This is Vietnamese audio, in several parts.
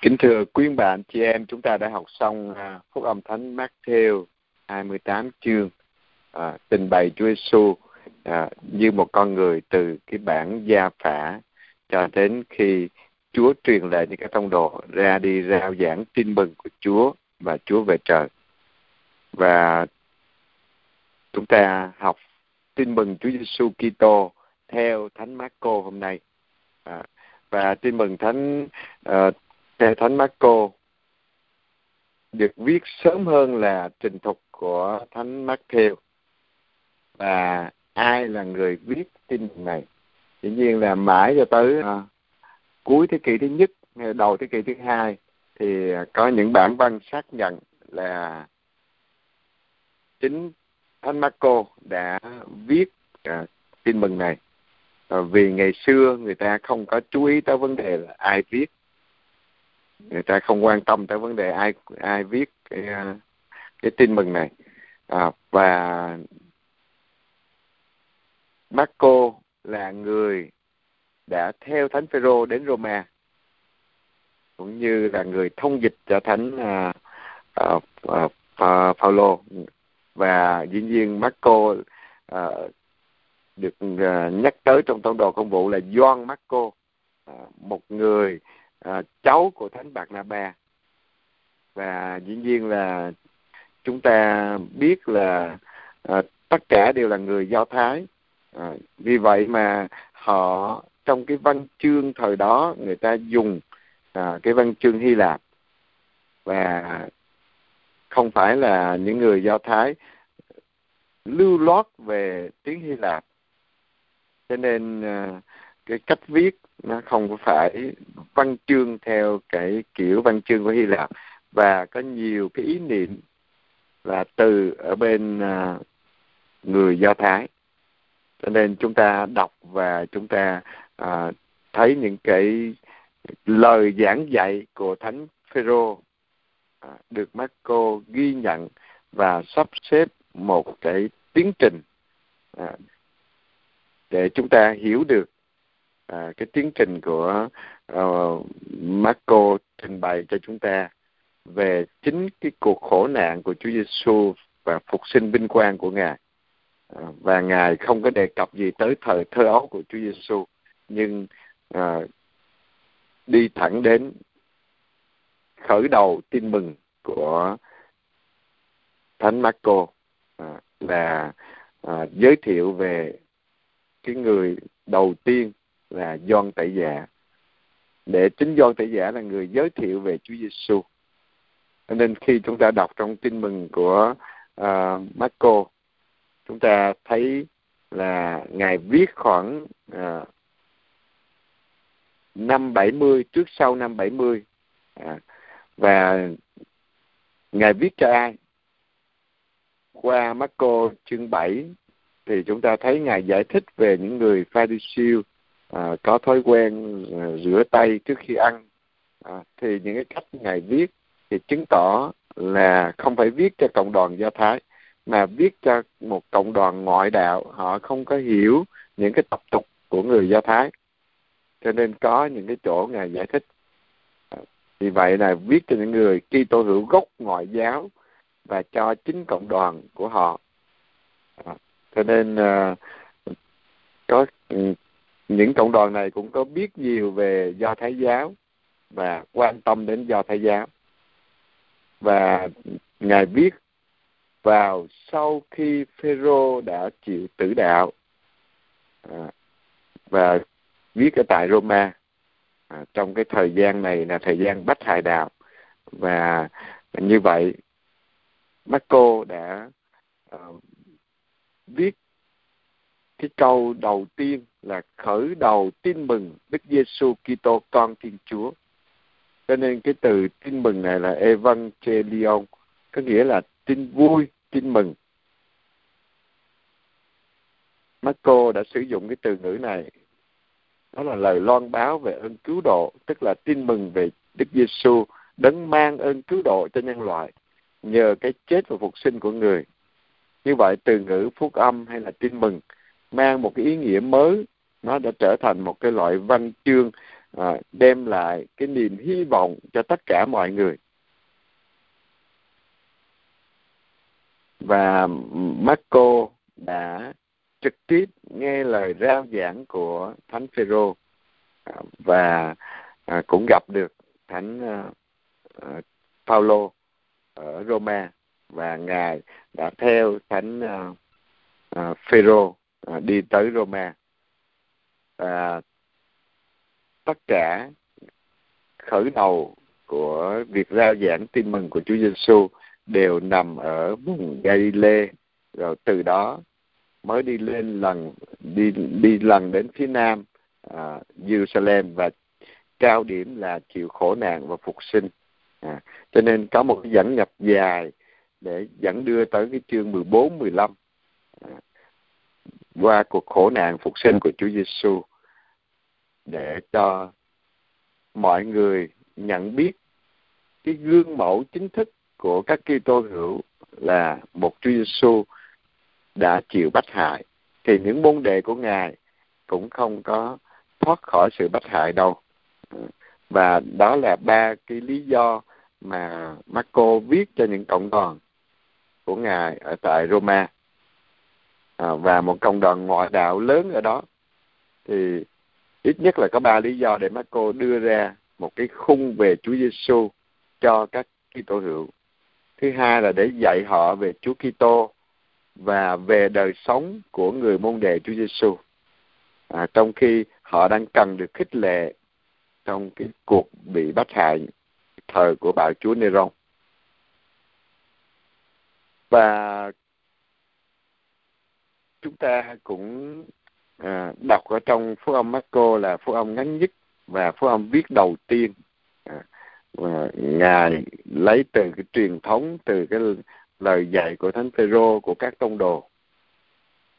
Kính thưa quý bạn chị em, chúng ta đã học xong à, phúc âm thánh Matthew 28 chương à, trình bày Chúa Giêsu à, như một con người từ cái bản gia phả cho đến khi Chúa truyền lại những cái thông đồ ra đi rao giảng tin mừng của Chúa và Chúa về trời. Và chúng ta học tin mừng Chúa Giêsu Kitô theo Thánh Marco hôm nay. À, và tin mừng Thánh uh, theo Thánh Marco được viết sớm hơn là trình thuật của Thánh Matthew. Và ai là người viết tin này? Dĩ nhiên là mãi cho tới à, cuối thế kỷ thứ nhất đầu thế kỷ thứ hai thì có những bản văn xác nhận là chính Thánh Marco đã viết à, tin mừng này. À, vì ngày xưa người ta không có chú ý tới vấn đề là ai viết người ta không quan tâm tới vấn đề ai ai viết cái à, cái tin mừng này. À, và Marco là người đã theo thánh Phêrô đến Roma cũng như là người thông dịch cho thánh à, à, à, Phaolô và dĩ nhiên Marco à, được à, nhắc tới trong tông đồ công vụ là Gioan Marco à, một người à, cháu của thánh bạc na ba và dĩ nhiên là chúng ta biết là à, tất cả đều là người do thái. À, vì vậy mà họ trong cái văn chương thời đó người ta dùng à, cái văn chương hy lạp. Và không phải là những người do thái lưu lót về tiếng hy lạp. Cho nên à, cái cách viết nó không có phải văn chương theo cái kiểu văn chương của Hy Lạp. Và có nhiều cái ý niệm là từ ở bên uh, người Do Thái. Cho nên chúng ta đọc và chúng ta uh, thấy những cái lời giảng dạy của thánh Phêrô uh, được Marco ghi nhận và sắp xếp một cái tiến trình uh, để chúng ta hiểu được à, cái tiến trình của uh, Marco trình bày cho chúng ta về chính cái cuộc khổ nạn của Chúa Giêsu và phục sinh vinh quang của Ngài. À, và Ngài không có đề cập gì tới thời thơ ấu của Chúa Giêsu, nhưng à, đi thẳng đến khởi đầu tin mừng của Thánh Marco à, là à, giới thiệu về cái người đầu tiên là Gioan Tẩy Giả. Để chính Gioan Tẩy Giả là người giới thiệu về Chúa Giêsu nên khi chúng ta đọc trong tin mừng của uh, Marco chúng ta thấy là ngài viết khoảng uh, năm 70 trước sau năm 70 à, và ngài viết cho ai? Qua Marco chương 7 thì chúng ta thấy ngài giải thích về những người Pharisee à, có thói quen à, rửa tay trước khi ăn. À, thì những cái cách ngài viết thì chứng tỏ là không phải viết cho cộng đoàn do thái mà viết cho một cộng đoàn ngoại đạo. Họ không có hiểu những cái tập tục của người do thái cho nên có những cái chỗ ngài giải thích. À, vì vậy là viết cho những người khi tô hữu gốc ngoại giáo và cho chính cộng đoàn của họ. À, cho nên à, có ừ, những cộng đoàn này cũng có biết nhiều về do thái giáo và quan tâm đến do thái giáo. Và ngài viết vào sau khi phêrô đã chịu tử đạo à, và viết ở tại Roma à, trong cái thời gian này là thời gian bắt hại đạo. Và như vậy Marco đã uh, viết cái câu đầu tiên là khởi đầu tin mừng Đức Giêsu Kitô con Thiên Chúa. Cho nên cái từ tin mừng này là Evangelion, có nghĩa là tin vui, tin mừng. Marco đã sử dụng cái từ ngữ này. Đó là lời loan báo về ơn cứu độ, tức là tin mừng về Đức Giêsu đấng mang ơn cứu độ cho nhân loại nhờ cái chết và phục sinh của người. Như vậy từ ngữ phúc âm hay là tin mừng mang một cái ý nghĩa mới nó đã trở thành một cái loại văn chương à, đem lại cái niềm hy vọng cho tất cả mọi người. Và Marco đã trực tiếp nghe lời rao giảng của thánh Phêrô à, và à, cũng gặp được thánh à, Paulo ở Roma và ngài đã theo thánh Phêrô đi tới Roma à, tất cả khởi đầu của việc rao giảng tin mừng của Chúa Giêsu đều nằm ở vùng Galilee. Rồi từ đó mới đi lên lần đi đi lần đến phía nam à, Jerusalem và cao điểm là chịu khổ nạn và phục sinh. À, cho nên có một cái dẫn nhập dài để dẫn đưa tới cái chương 14, 15 à, qua cuộc khổ nạn phục sinh của Chúa Giêsu để cho mọi người nhận biết cái gương mẫu chính thức của các Kitô hữu là một Chúa Giêsu đã chịu bắt hại. Thì những môn đệ của ngài cũng không có thoát khỏi sự bắt hại đâu. Và đó là ba cái lý do mà Marco viết cho những cộng đoàn của ngài ở tại Roma. À, và một cộng đoàn ngoại đạo lớn ở đó. Thì ít nhất là có ba lý do để Marco đưa ra một cái khung về Chúa Giêsu cho các Kitô hữu thứ hai là để dạy họ về Chúa Kitô và về đời sống của người môn đệ Chúa Giêsu à, trong khi họ đang cần được khích lệ trong cái cuộc bị bắt hại thời của bạo chúa Nero. và chúng ta cũng à, đọc ở trong phúc âm Marco là phúc âm ngắn nhất và phúc âm viết đầu tiên. À, và ngài lấy từ cái truyền thống từ cái lời dạy của thánh Phêrô của các tông đồ.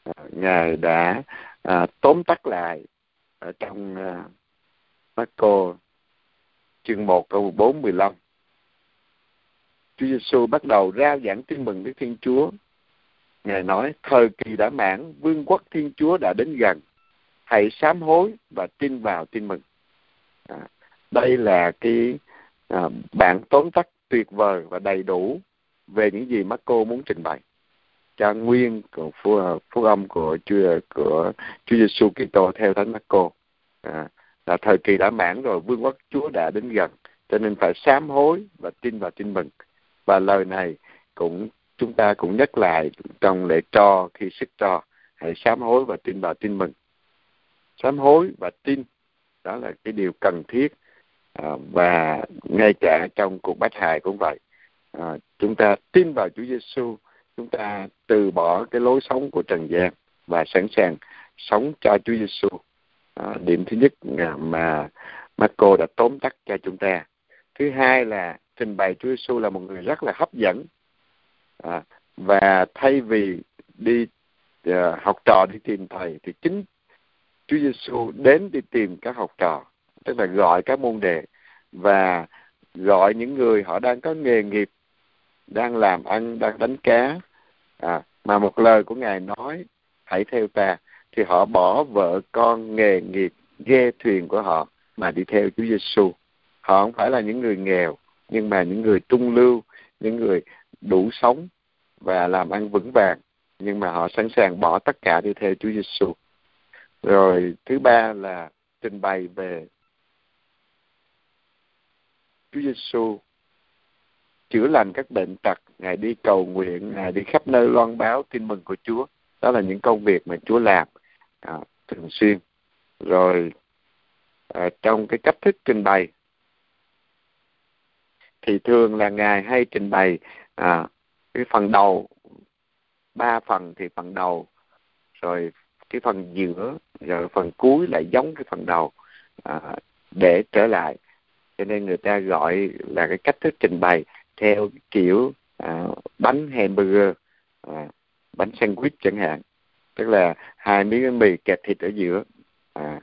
À, ngài đã à, tóm tắt lại ở trong à, Marco chương 1 câu 4 15 Chúa Giêsu bắt đầu ra giảng tin mừng với Thiên Chúa. Ngài nói thời kỳ đã mãn vương quốc Thiên Chúa đã đến gần. Hãy sám hối và tin vào tin mừng. À, đây là cái à, bản tóm tắt tuyệt vời và đầy đủ về những gì Marco muốn trình bày. Cho nguyên của phúc, à, phúc âm của Chúa của Chúa Giêsu Kitô theo Thánh Marco. À, là thời kỳ đã mãn rồi vương quốc Chúa đã đến gần. Cho nên phải sám hối và tin vào tin mừng. Và lời này cũng chúng ta cũng nhắc lại trong lễ cho khi sức cho hãy sám hối và tin vào tin mừng. Sám hối và tin đó là cái điều cần thiết. À, và ngay cả trong cuộc bách hại cũng vậy. À, chúng ta tin vào Chúa Giêsu chúng ta từ bỏ cái lối sống của trần gian và sẵn sàng sống cho Chúa Giêsu à, điểm thứ nhất mà Marco đã tóm tắt cho chúng ta. Thứ hai là trình bày Chúa Giêsu là một người rất là hấp dẫn à, và thay vì đi uh, học trò đi tìm thầy thì chính Chúa Giêsu đến đi tìm các học trò tức là gọi các môn đệ và gọi những người họ đang có nghề nghiệp đang làm ăn đang đánh cá. À, mà một lời của ngài nói hãy theo ta thì họ bỏ vợ con nghề nghiệp ghe thuyền của họ mà đi theo Chúa Giêsu họ không phải là những người nghèo nhưng mà những người trung lưu những người đủ sống và làm ăn vững vàng nhưng mà họ sẵn sàng bỏ tất cả đi theo Chúa Giêsu rồi thứ ba là trình bày về Chúa Giêsu chữa lành các bệnh tật ngài đi cầu nguyện ngài đi khắp nơi loan báo tin mừng của Chúa. Đó là những công việc mà Chúa làm à, thường xuyên. Rồi à, trong cái cách thức trình bày thì thường là ngài hay trình bày à, cái phần đầu ba phần thì phần đầu rồi cái phần giữa rồi phần cuối lại giống cái phần đầu à, để trở lại. Cho nên người ta gọi là cái cách thức trình bày theo kiểu à, bánh hamburger à, bánh sandwich chẳng hạn. Tức là hai miếng mì kẹp thịt ở giữa. À,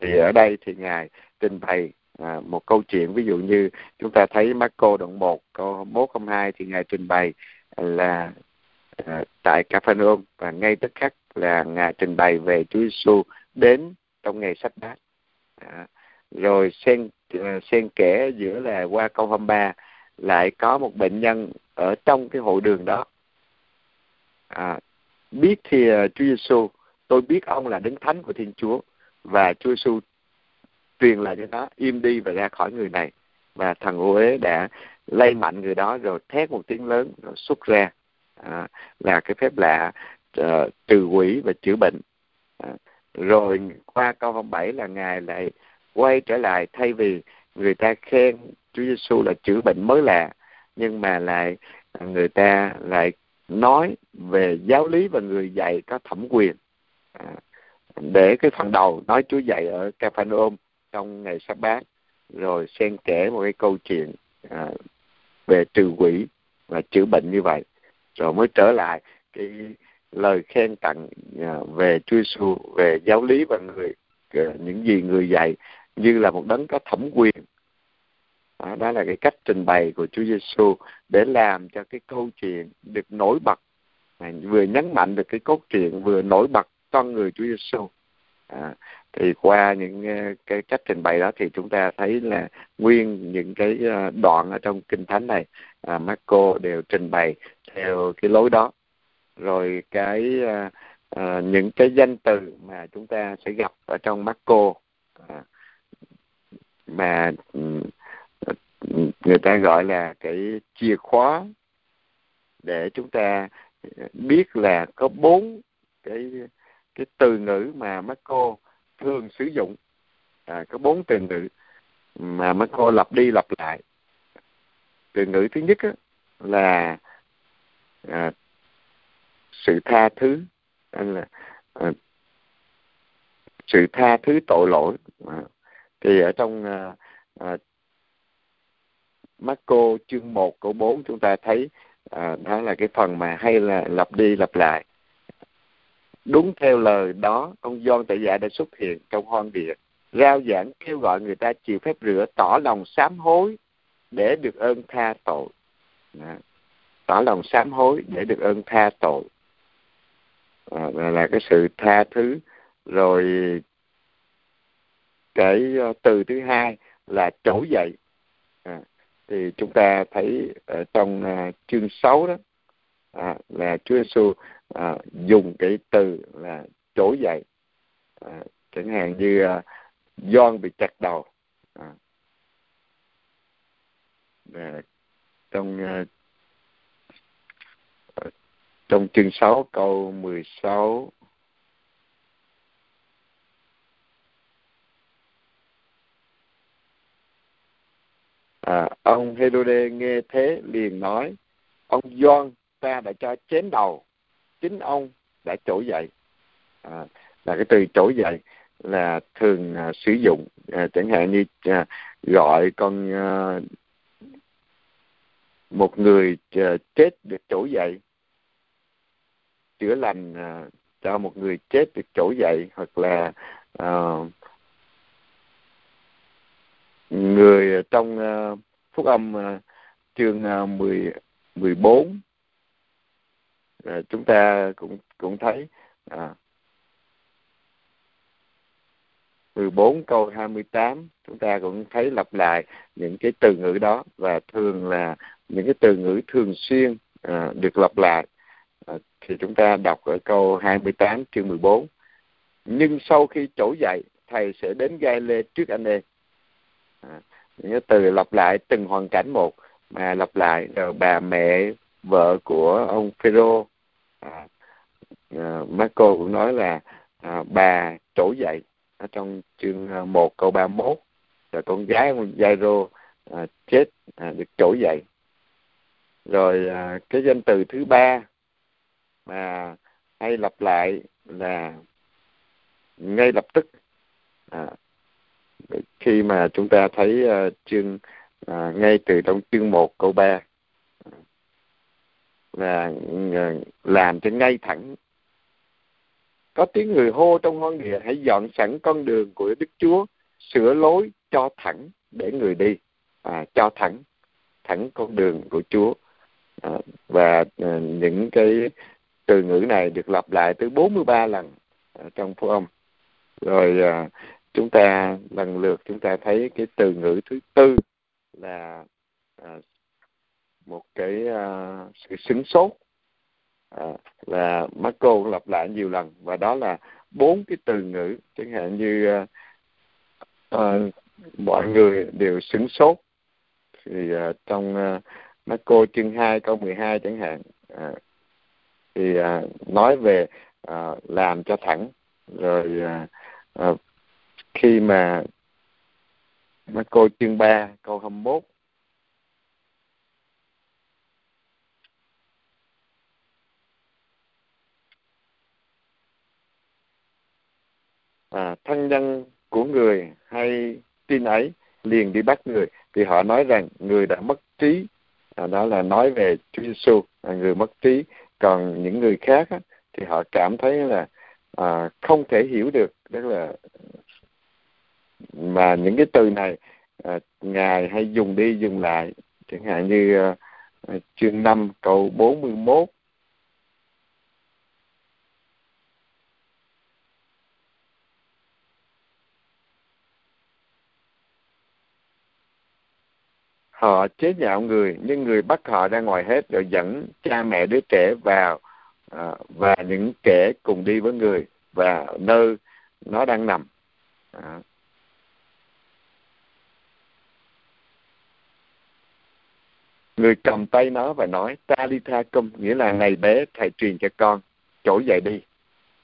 thì ở đây thì ngài trình bày à, một câu chuyện ví dụ như chúng ta thấy Marco đoạn 1 câu 102 thì ngài trình bày là à, tại Capernaum và ngay tức khắc là ngài trình bày về Chúa Giêsu đến trong ngày sách đá à, rồi xen à, xen kẽ giữa là qua câu 23 lại có một bệnh nhân ở trong cái hội đường đó. À, biết thì uh, Chúa Giêsu tôi biết ông là đấng thánh của Thiên Chúa và Chúa Giêsu truyền lại cho nó im đi và ra khỏi người này. Và thằng uế đã lây mạnh người đó rồi thét một tiếng lớn rồi xuất ra à, là cái phép lạ uh, trừ quỷ và chữa bệnh. À, rồi qua câu 27 là ngài lại quay trở lại thay vì người ta khen Chúa Giêsu là chữa bệnh mới lạ nhưng mà lại à, người ta lại nói về giáo lý và người dạy có thẩm quyền. À, để cái phần đầu nói Chúa dạy ở Capernaum trong ngày sắp bát rồi xen kẽ một cái câu chuyện à, về trừ quỷ và chữa bệnh như vậy. Rồi mới trở lại cái lời khen tặng à, về Chúa Giêsu về giáo lý và người à, những gì người dạy như là một đấng có thẩm quyền. Đó, đó là cái cách trình bày của Chúa Giêsu để làm cho cái câu chuyện được nổi bật à, vừa nhấn mạnh được cái cốt truyện vừa nổi bật con người Chúa Giêsu à, thì qua những ờ, cái cách trình bày đó thì chúng ta thấy là nguyên những cái ờ, đoạn ở trong kinh thánh này à, Marco đều trình bày theo cái lối đó. Rồi cái à, à, những cái danh từ mà chúng ta sẽ gặp ở trong Marco à, mà người ta gọi là cái chìa khóa để chúng ta biết là có bốn cái cái từ ngữ mà Marco thường sử dụng. À, có bốn từ ngữ mà Marco lặp đi lặp lại. Từ ngữ thứ nhất á, là à, sự tha thứ anh là à, sự tha thứ tội lỗi. À, thì ở trong à, à, Marco chương 1 câu 4 chúng ta thấy à, đó là cái phần mà hay là lặp đi lặp lại đúng theo lời đó ông Gioan tại giả đã xuất hiện trong hoang địa. Rao giảng kêu gọi người ta chịu phép rửa tỏ lòng sám hối để được ơn tha tội. Đó. tỏ lòng sám hối để được ơn tha tội. À, là cái sự tha thứ. Rồi cái ờ, từ thứ hai là trỗi dậy. À, thì chúng ta thấy ở trong uh, chương 6 đó à, là Chúa Giêsu à, dùng cái từ là trỗi dậy. À, chẳng hạn như à, John bị chặt đầu. À, à, trong à, à trong chương 6 câu 16 à, ông Herode nghe thế liền nói ông Gioan ta đã cho chém đầu chính ông đã trỗi dậy. À, là cái từ trỗi dậy là thường à, sử dụng à, chẳng hạn như à, gọi con à, một người à, chết được trỗi dậy chữa lành à, cho một người chết được trỗi dậy hoặc là à, người trong à, phúc âm à, chương à, 10 14 Ờ, chúng ta cũng cũng thấy à, 14 câu 28 chúng ta cũng thấy lặp lại những cái từ ngữ đó và thường là những cái từ ngữ thường xuyên à, được lặp lại. À, thì chúng ta đọc ở câu 28 chương 14 nhưng sau khi trỗi dậy thầy sẽ đến gai lê trước anh em. À, những từ lặp lại từng hoàn cảnh một mà lặp lại rồi bà mẹ vợ của ông Phêrô à, à, Marco cũng nói là à, bà trỗi dậy ở trong chương à, 1 câu 31 rồi con gái ông Jairo à, chết à, được trỗi dậy. Rồi à, cái danh từ thứ ba mà hay lặp lại là ngay lập tức à, khi mà chúng ta thấy uh, chương uh, ngay từ trong chương 1 câu 3 là ờ, làm cho ngay thẳng. Có tiếng người hô trong hoang địa hãy dọn sẵn con đường của Đức Chúa sửa lối cho thẳng để người đi. À, cho thẳng thẳng con đường của Chúa. À, và à, những cái từ ngữ này được lặp lại tới 43 lần à, trong phúc âm. Rồi à, chúng ta lần lượt chúng ta thấy cái từ ngữ thứ tư là à, một cái uh, sự sửng sốt. À, là Marco lặp lại nhiều lần và đó là bốn cái từ ngữ chẳng hạn như uh, uh, mọi người đều sửng sốt. Thì uh, trong uh, Marco chương 2 câu 12 chẳng hạn uh, thì uh, nói về uh, làm cho thẳng rồi uh, uh, khi mà Marco chương 3 câu 21 à, thân nhân của người hay tin ấy liền đi bắt người. Thì họ nói rằng người đã mất trí à, đó là nói về Chúa Giêsu là người mất trí. Còn những người khác á, thì họ cảm thấy là à, không thể hiểu được. Tức là mà những cái từ này à, ngài hay dùng đi dùng lại chẳng hạn như à, à chương 5 câu 41 họ chế nhạo người nhưng người bắt họ ra ngoài hết rồi dẫn cha mẹ đứa trẻ vào à, và những kẻ cùng đi với người và nơi nó đang nằm. À. người cầm tay nó và nói ta đi tha công nghĩa là này bé thầy truyền cho con chỗ dậy đi.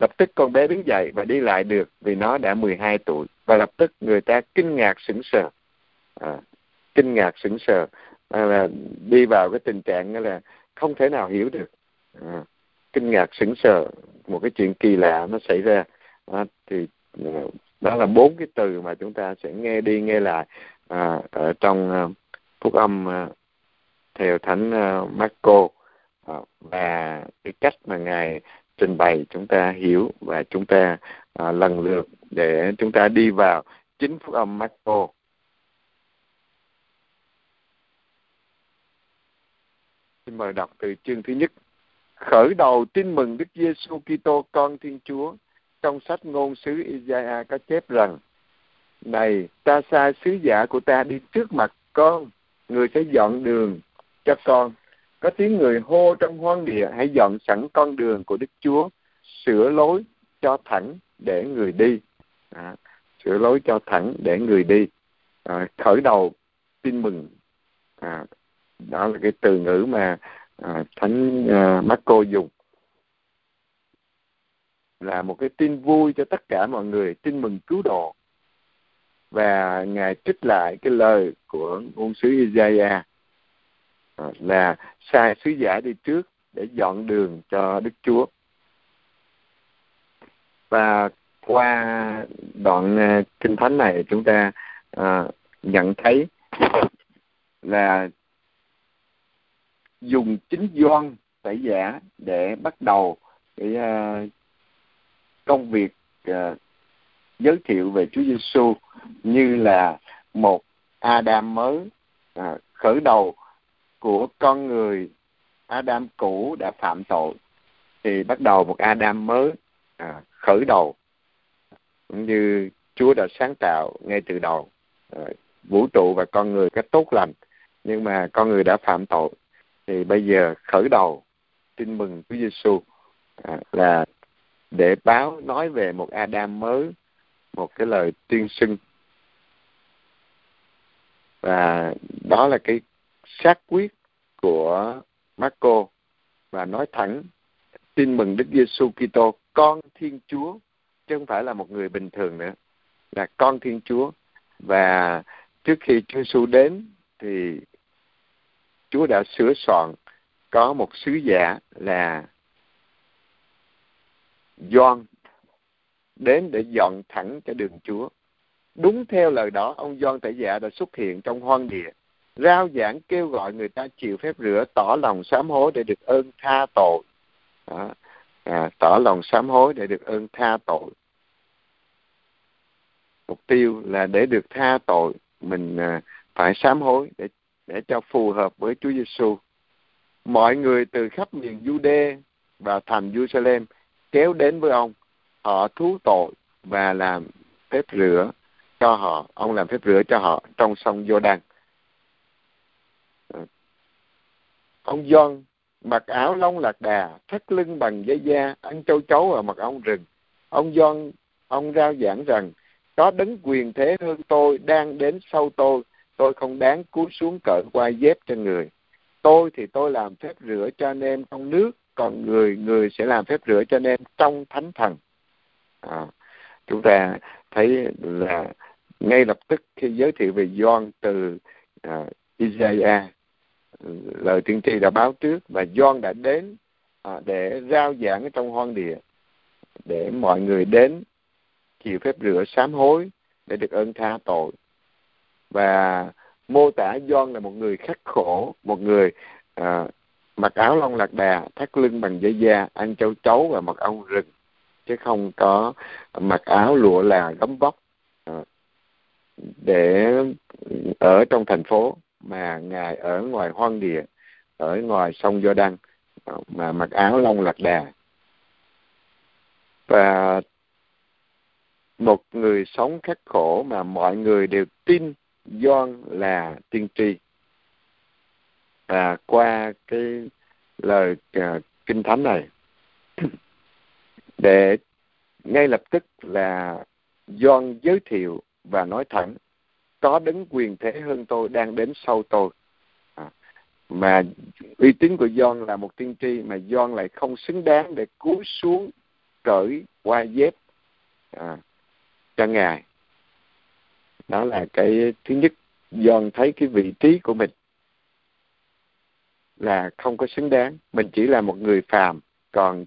Lập tức con bé đứng dậy và đi lại được vì nó đã 12 tuổi và lập tức người ta kinh ngạc sững sờ. À, kinh ngạc sững sờ. À, là đi vào cái tình trạng là không thể nào hiểu được. À, kinh ngạc sững sờ một cái chuyện kỳ lạ nó xảy ra. À, thì à, đó là bốn cái từ mà chúng ta sẽ nghe đi nghe lại à, ở trong à, phúc âm à, theo thánh à, Marco. À, và cái cách mà ngài trình bày chúng ta hiểu và chúng ta à, lần lượt để chúng ta đi vào chính phúc âm Marco. Xin mời đọc từ chương thứ nhất. Khởi đầu tin mừng Đức Giêsu Kitô con Thiên Chúa. Trong sách ngôn sứ Isaiah có chép rằng: Này, ta sai sứ giả của ta đi trước mặt con, người sẽ dọn đường cho con. Có tiếng người hô trong hoang địa, hãy dọn sẵn con đường của Đức Chúa, sửa lối cho thẳng để người đi. À, sửa lối cho thẳng để người đi. À, khởi đầu tin mừng à, đó là cái từ ngữ mà à, thánh à, Marco dùng. Là một cái tin vui cho tất cả mọi người tin mừng cứu độ. Và ngài trích lại cái lời của ngôn sứ Isaiah à, là sai sứ giả đi trước để dọn đường cho Đức Chúa. Và qua đoạn à, kinh thánh này chúng ta à, nhận thấy là dùng chính doan tẩy giả để bắt đầu cái uh, công việc uh, giới thiệu về Chúa Giêsu như là một Adam mới uh, khởi đầu của con người Adam cũ đã phạm tội thì bắt đầu một Adam mới uh, khởi đầu. Cũng như Chúa đã sáng tạo ngay từ đầu uh, vũ trụ và con người cách tốt lành nhưng mà con người đã phạm tội thì bây giờ khởi đầu tin mừng Chúa Giêsu à, là để báo nói về một Adam mới, một cái lời tuyên xưng và đó là cái xác quyết của Marco và nói thẳng tin mừng Đức Giêsu Kitô con Thiên Chúa chứ không phải là một người bình thường nữa là con Thiên Chúa. Và trước khi Chúa Giêsu đến thì Chúa đã sửa soạn có một sứ giả là John đến để dọn thẳng cái đường Chúa. Đúng theo lời đó, ông John Tẩy Dạ đã xuất hiện trong hoang địa, rao giảng kêu gọi người ta chịu phép rửa, tỏ lòng sám hối để được ơn tha tội. Đó. À, tỏ lòng sám hối để được ơn tha tội. Mục tiêu là để được tha tội, mình à, phải sám hối để để cho phù hợp với Chúa Giêsu. Mọi người từ khắp miền Jude và thành Jerusalem kéo đến với ông, họ thú tội và làm phép rửa cho họ. Ông làm phép rửa cho họ trong sông Giô-đan. Ông John mặc áo lông lạc đà thắt lưng bằng dây da ăn châu chấu ở mặt ong rừng. Ông John ông rao giảng rằng có đấng quyền thế hơn tôi đang đến sau tôi tôi không đáng cúi xuống cởi qua dép cho người. Tôi thì tôi làm phép rửa cho anh em trong nước còn người người sẽ làm phép rửa cho anh em trong thánh thần. À, chúng ta thấy là ngay lập tức khi giới thiệu về John từ uh, Isaiah lời tiên tri đã báo trước và John đã đến à, để rao giảng ở trong hoang địa để mọi người đến chịu phép rửa sám hối để được ơn tha tội và mô tả John là một người khắc khổ một người à, mặc áo lông lạc đà thắt lưng bằng dây da ăn châu chấu và mật ong rừng chứ không có mặc áo lụa là gấm vóc à, để ở trong thành phố mà ngài ở ngoài hoang địa ở ngoài sông Giô Đăng à, mà mặc áo lông lạc đà. Và một người sống khắc khổ mà mọi người đều tin Doan là tiên tri. Và qua cái lời uh, kinh thánh này để ngay lập tức là John giới thiệu và nói thẳng có đứng quyền thế hơn tôi đang đến sau tôi. À, mà uy tín của John là một tiên tri mà John lại không xứng đáng để cúi xuống cởi qua dép à, cho ngài đó là cái thứ nhất John thấy cái vị trí của mình là không có xứng đáng. Mình chỉ là một người phàm còn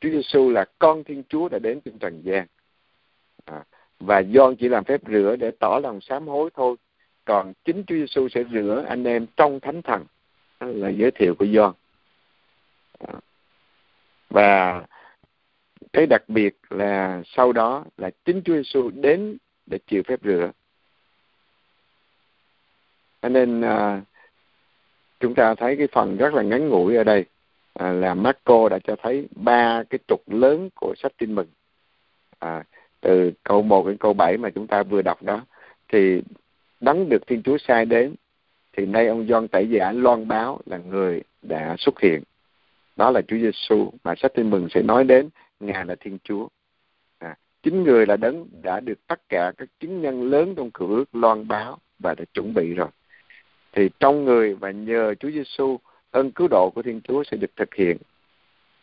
Chúa Giêsu là con Thiên Chúa đã đến trên trần gian. À, và John chỉ làm phép rửa để tỏ lòng sám hối thôi còn chính Chúa Giêsu sẽ rửa anh em trong thánh thần. Đó là giới thiệu của John à, và cái đặc biệt là sau đó là chính Chúa Giêsu đến để chịu phép rửa cho nên à, chúng ta thấy cái phần rất là ngắn ngủi ở đây à, là Marco đã cho thấy ba cái trục lớn của sách tin mừng à, từ câu 1 đến câu 7 mà chúng ta vừa đọc đó thì đấng được Thiên Chúa sai đến thì nay ông John Tẩy Giả loan báo là người đã xuất hiện. Đó là Chúa Giêsu mà sách tin mừng sẽ nói đến ngài là Thiên Chúa. À, chính người là đấng đã được tất cả các chứng nhân lớn trong cửa ước loan báo và đã chuẩn bị rồi thì trong người và nhờ Chúa Giêsu ơn cứu độ của Thiên Chúa sẽ được thực hiện.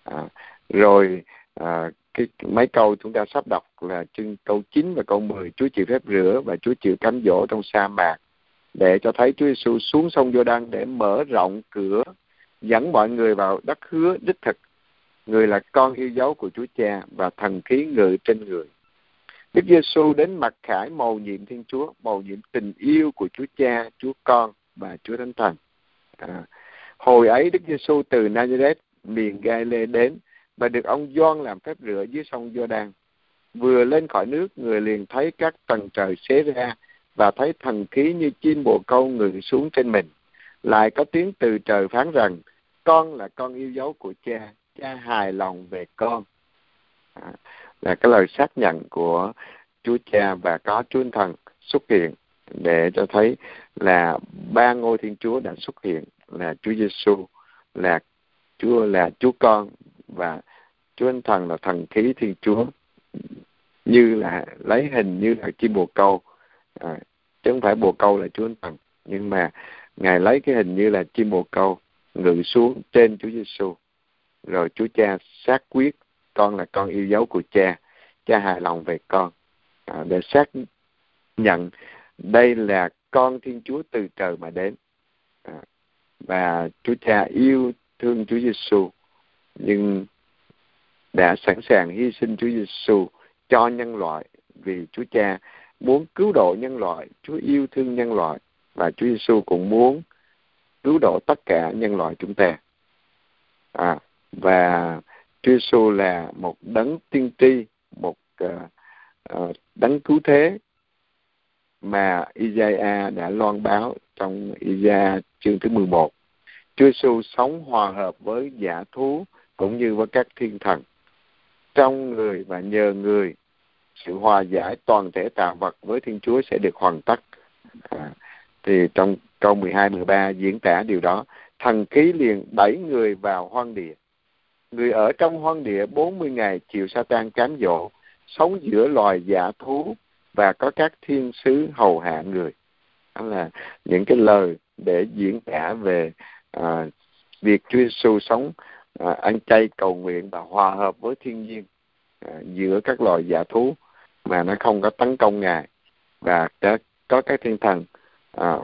À, rồi à, cái mấy câu chúng ta sắp đọc là chương câu 9 và câu 10 Chúa chịu phép rửa và Chúa chịu cám dỗ trong sa mạc để cho thấy Chúa Giêsu xuống sông Giô-đăng để mở rộng cửa dẫn mọi người vào đất hứa đích thực. Người là con yêu dấu của Chúa Cha và thần khí ngự trên người. Đức Giêsu đến mặt khải màu nhiệm Thiên Chúa màu nhiệm tình yêu của Chúa Cha Chúa Con và Chúa Thánh Thần à, hồi ấy Đức Giêsu từ Nazareth miền Galilee đến và được ông Gioan làm phép rửa dưới sông Giô-đan. Vừa lên khỏi nước, người liền thấy các tầng trời xé ra và thấy thần khí như chim bồ câu ngự xuống trên mình. Lại có tiếng từ trời phán rằng, con là con yêu dấu của cha, cha hài lòng về con. À, là cái lời xác nhận của Chúa Cha và có Chúa Thần xuất hiện để cho thấy là ba ngôi Thiên Chúa đã xuất hiện là Chúa Giêsu là Chúa là Chúa Con và Chúa Thánh Thần là thần khí Thiên Chúa như là lấy hình như là chim bồ câu. À, chứ không phải bồ câu là Chúa Anh Thần nhưng mà ngài lấy cái hình như là chim bồ câu ngự xuống trên Chúa Giêsu rồi Chúa Cha xác quyết con là con yêu dấu của Cha Cha hài lòng về con. À, để xác nhận đây là con Thiên Chúa từ trời mà đến à, và Chúa Cha yêu thương Chúa Giêsu nhưng đã sẵn sàng hy sinh Chúa Giêsu cho nhân loại vì Chúa Cha muốn cứu độ nhân loại, Chúa yêu thương nhân loại và Chúa Giêsu cũng muốn cứu độ tất cả nhân loại chúng ta. À, và Chúa Giêsu là một đấng tiên tri, một uh, uh, đấng cứu thế mà Isaiah đã loan báo trong Isaiah chương thứ 11. Chúa Giêsu sống hòa hợp với giả thú cũng như với các thiên thần trong người và nhờ người sự hòa giải toàn thể tạo vật với Thiên Chúa sẽ được hoàn tất. À, thì trong câu 12 13 diễn tả điều đó, thần khí liền đẩy người vào hoang địa. Người ở trong hoang địa 40 ngày chịu Satan cám dỗ, sống giữa loài giả thú và có các thiên sứ hầu hạ người. Đó là những cái lời để diễn tả về à, việc Chúa Giêsu sống à, ăn chay cầu nguyện và hòa hợp với thiên nhiên à, giữa các loài giả thú mà nó không có tấn công ngài. Và có, có các thiên thần à,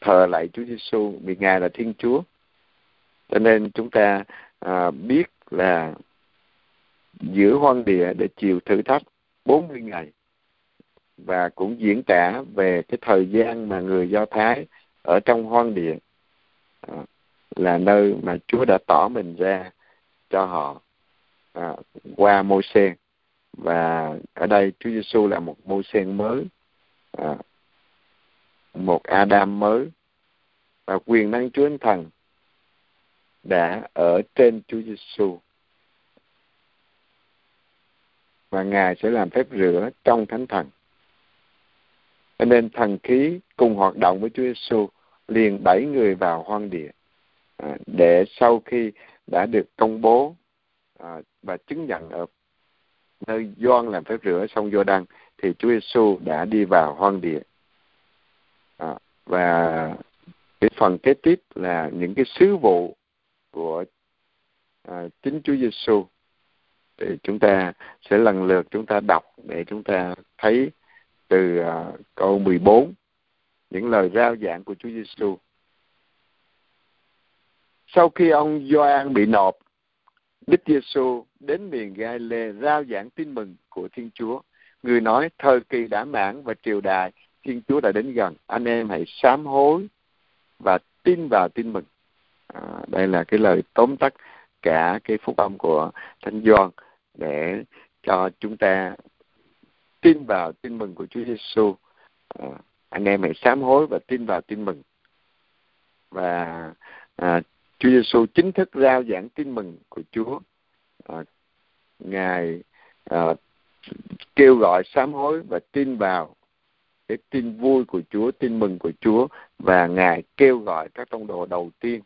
thờ lại Chúa Giêsu vì ngài là Thiên Chúa. Cho nên chúng ta à, biết là giữa hoang địa để chịu thử thách 40 ngày và cũng diễn tả về cái thời gian mà người Do Thái ở trong hoang địa à, là nơi mà Chúa đã tỏ mình ra cho họ à, qua Môi-se. Và ở đây Chúa Giêsu là một Môi-se mới à, một Adam mới. Và quyền năng Chúa Thánh Thần đã ở trên Chúa Giêsu và Ngài sẽ làm phép rửa trong Thánh Thần. Cho nên thần khí cùng hoạt động với Chúa Giêsu liền đẩy người vào hoang địa. À, để sau khi đã được công bố à, và chứng nhận ở nơi Gioan làm phép rửa sông Giô Đăng thì Chúa Giêsu đã đi vào hoang địa. À, và cái phần kế tiếp là những cái sứ vụ của à, chính Chúa Giêsu thì chúng ta sẽ lần lượt chúng ta đọc để chúng ta thấy từ uh, câu 14 những lời rao giảng của Chúa Giêsu. Sau khi ông Gioan bị nộp, Đức Giêsu đến miền Galilee rao giảng tin mừng của Thiên Chúa. Người nói thời kỳ đã mãn và triều đại Thiên Chúa đã đến gần. Anh em hãy sám hối và tin vào tin mừng. À, đây là cái lời tóm tắt cả cái phúc âm của Thánh Gioan để cho chúng ta tin vào tin mừng của Chúa Giêsu. À, ờ, anh em hãy sám hối và tin vào tin mừng. Và à, Chúa Giêsu chính thức rao giảng tin mừng của Chúa. À, Ngài à, kêu gọi sám hối và tin vào cái tin vui của Chúa, tin mừng của Chúa và Ngài kêu gọi các tông đồ đầu tiên.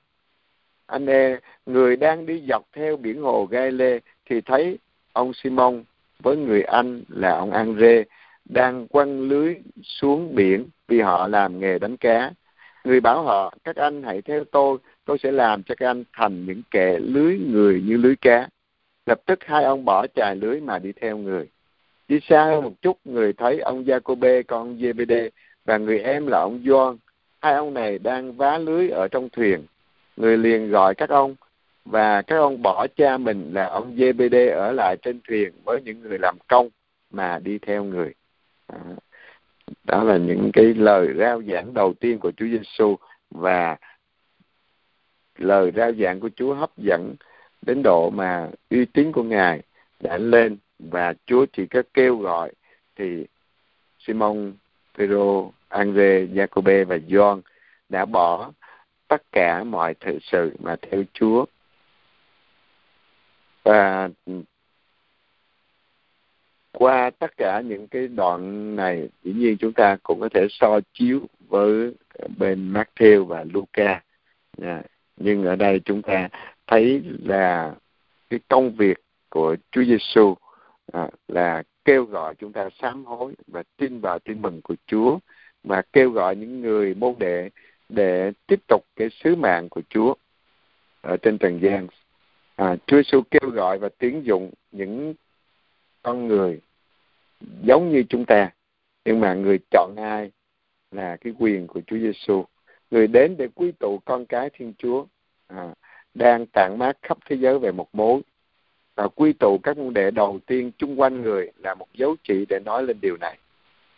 Anh em, người đang đi dọc theo biển hồ Gai Lê thì thấy ông Simon với người anh là ông Andre đang quăng lưới xuống biển vì họ làm nghề đánh cá. Người bảo họ, các anh hãy theo tôi, tôi sẽ làm cho các anh thành những kẻ lưới người như lưới cá. Lập tức hai ông bỏ chài lưới mà đi theo người. Đi xa hơn một chút, người thấy ông Jacobe con Zebede và người em là ông John. Hai ông này đang vá lưới ở trong thuyền. Người liền gọi các ông và các ông bỏ cha mình là ông JBD ở lại trên thuyền với những người làm công mà đi theo người. Đó là những cái lời rao giảng đầu tiên của Chúa Giêsu và lời rao giảng của Chúa hấp dẫn đến độ mà uy tín của Ngài đã lên và Chúa chỉ có kêu gọi thì Simon, Pedro Andre, Jacobe và John đã bỏ tất cả mọi thực sự mà theo Chúa. Và qua tất cả những cái đoạn này dĩ nhiên chúng ta cũng có thể so chiếu với bên Matthew và Luca dạ. nhưng ở đây chúng ta thấy là cái công việc của Chúa Giêsu à, là kêu gọi chúng ta sám hối và tin vào tin mừng của Chúa và kêu gọi những người môn đệ để tiếp tục cái sứ mạng của Chúa ở trên trần gian. À, Chúa Giêsu kêu gọi và tuyển dụng những con người giống như chúng ta, nhưng mà người chọn ai là cái quyền của Chúa Giêsu. Người đến để quy tụ con cái Thiên Chúa à, đang tản mát khắp thế giới về một mối và quy tụ các môn đệ đầu tiên chung quanh người là một dấu chỉ để nói lên điều này.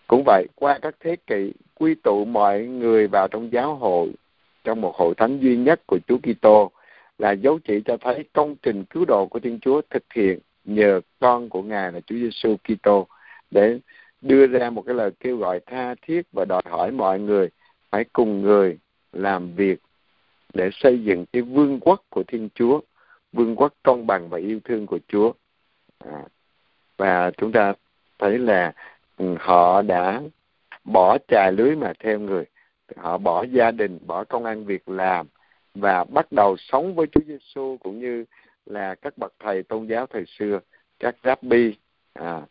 Cũng vậy, qua các thế kỷ, quy tụ mọi người vào trong giáo hội, trong một hội thánh duy nhất của Chúa Kitô là dấu chỉ cho thấy công trình cứu độ của Thiên Chúa thực hiện nhờ con của Ngài là Chúa Giêsu Kitô để đưa ra một cái lời kêu gọi tha thiết và đòi hỏi mọi người phải cùng người làm việc để xây dựng cái vương quốc của Thiên Chúa vương quốc công bằng và yêu thương của Chúa. À, và chúng ta thấy là ừ, họ đã bỏ trà lưới mà theo người họ bỏ gia đình bỏ công ăn việc làm và bắt đầu sống với Chúa Giêsu cũng như là các bậc thầy tôn giáo thời xưa các rabbi à,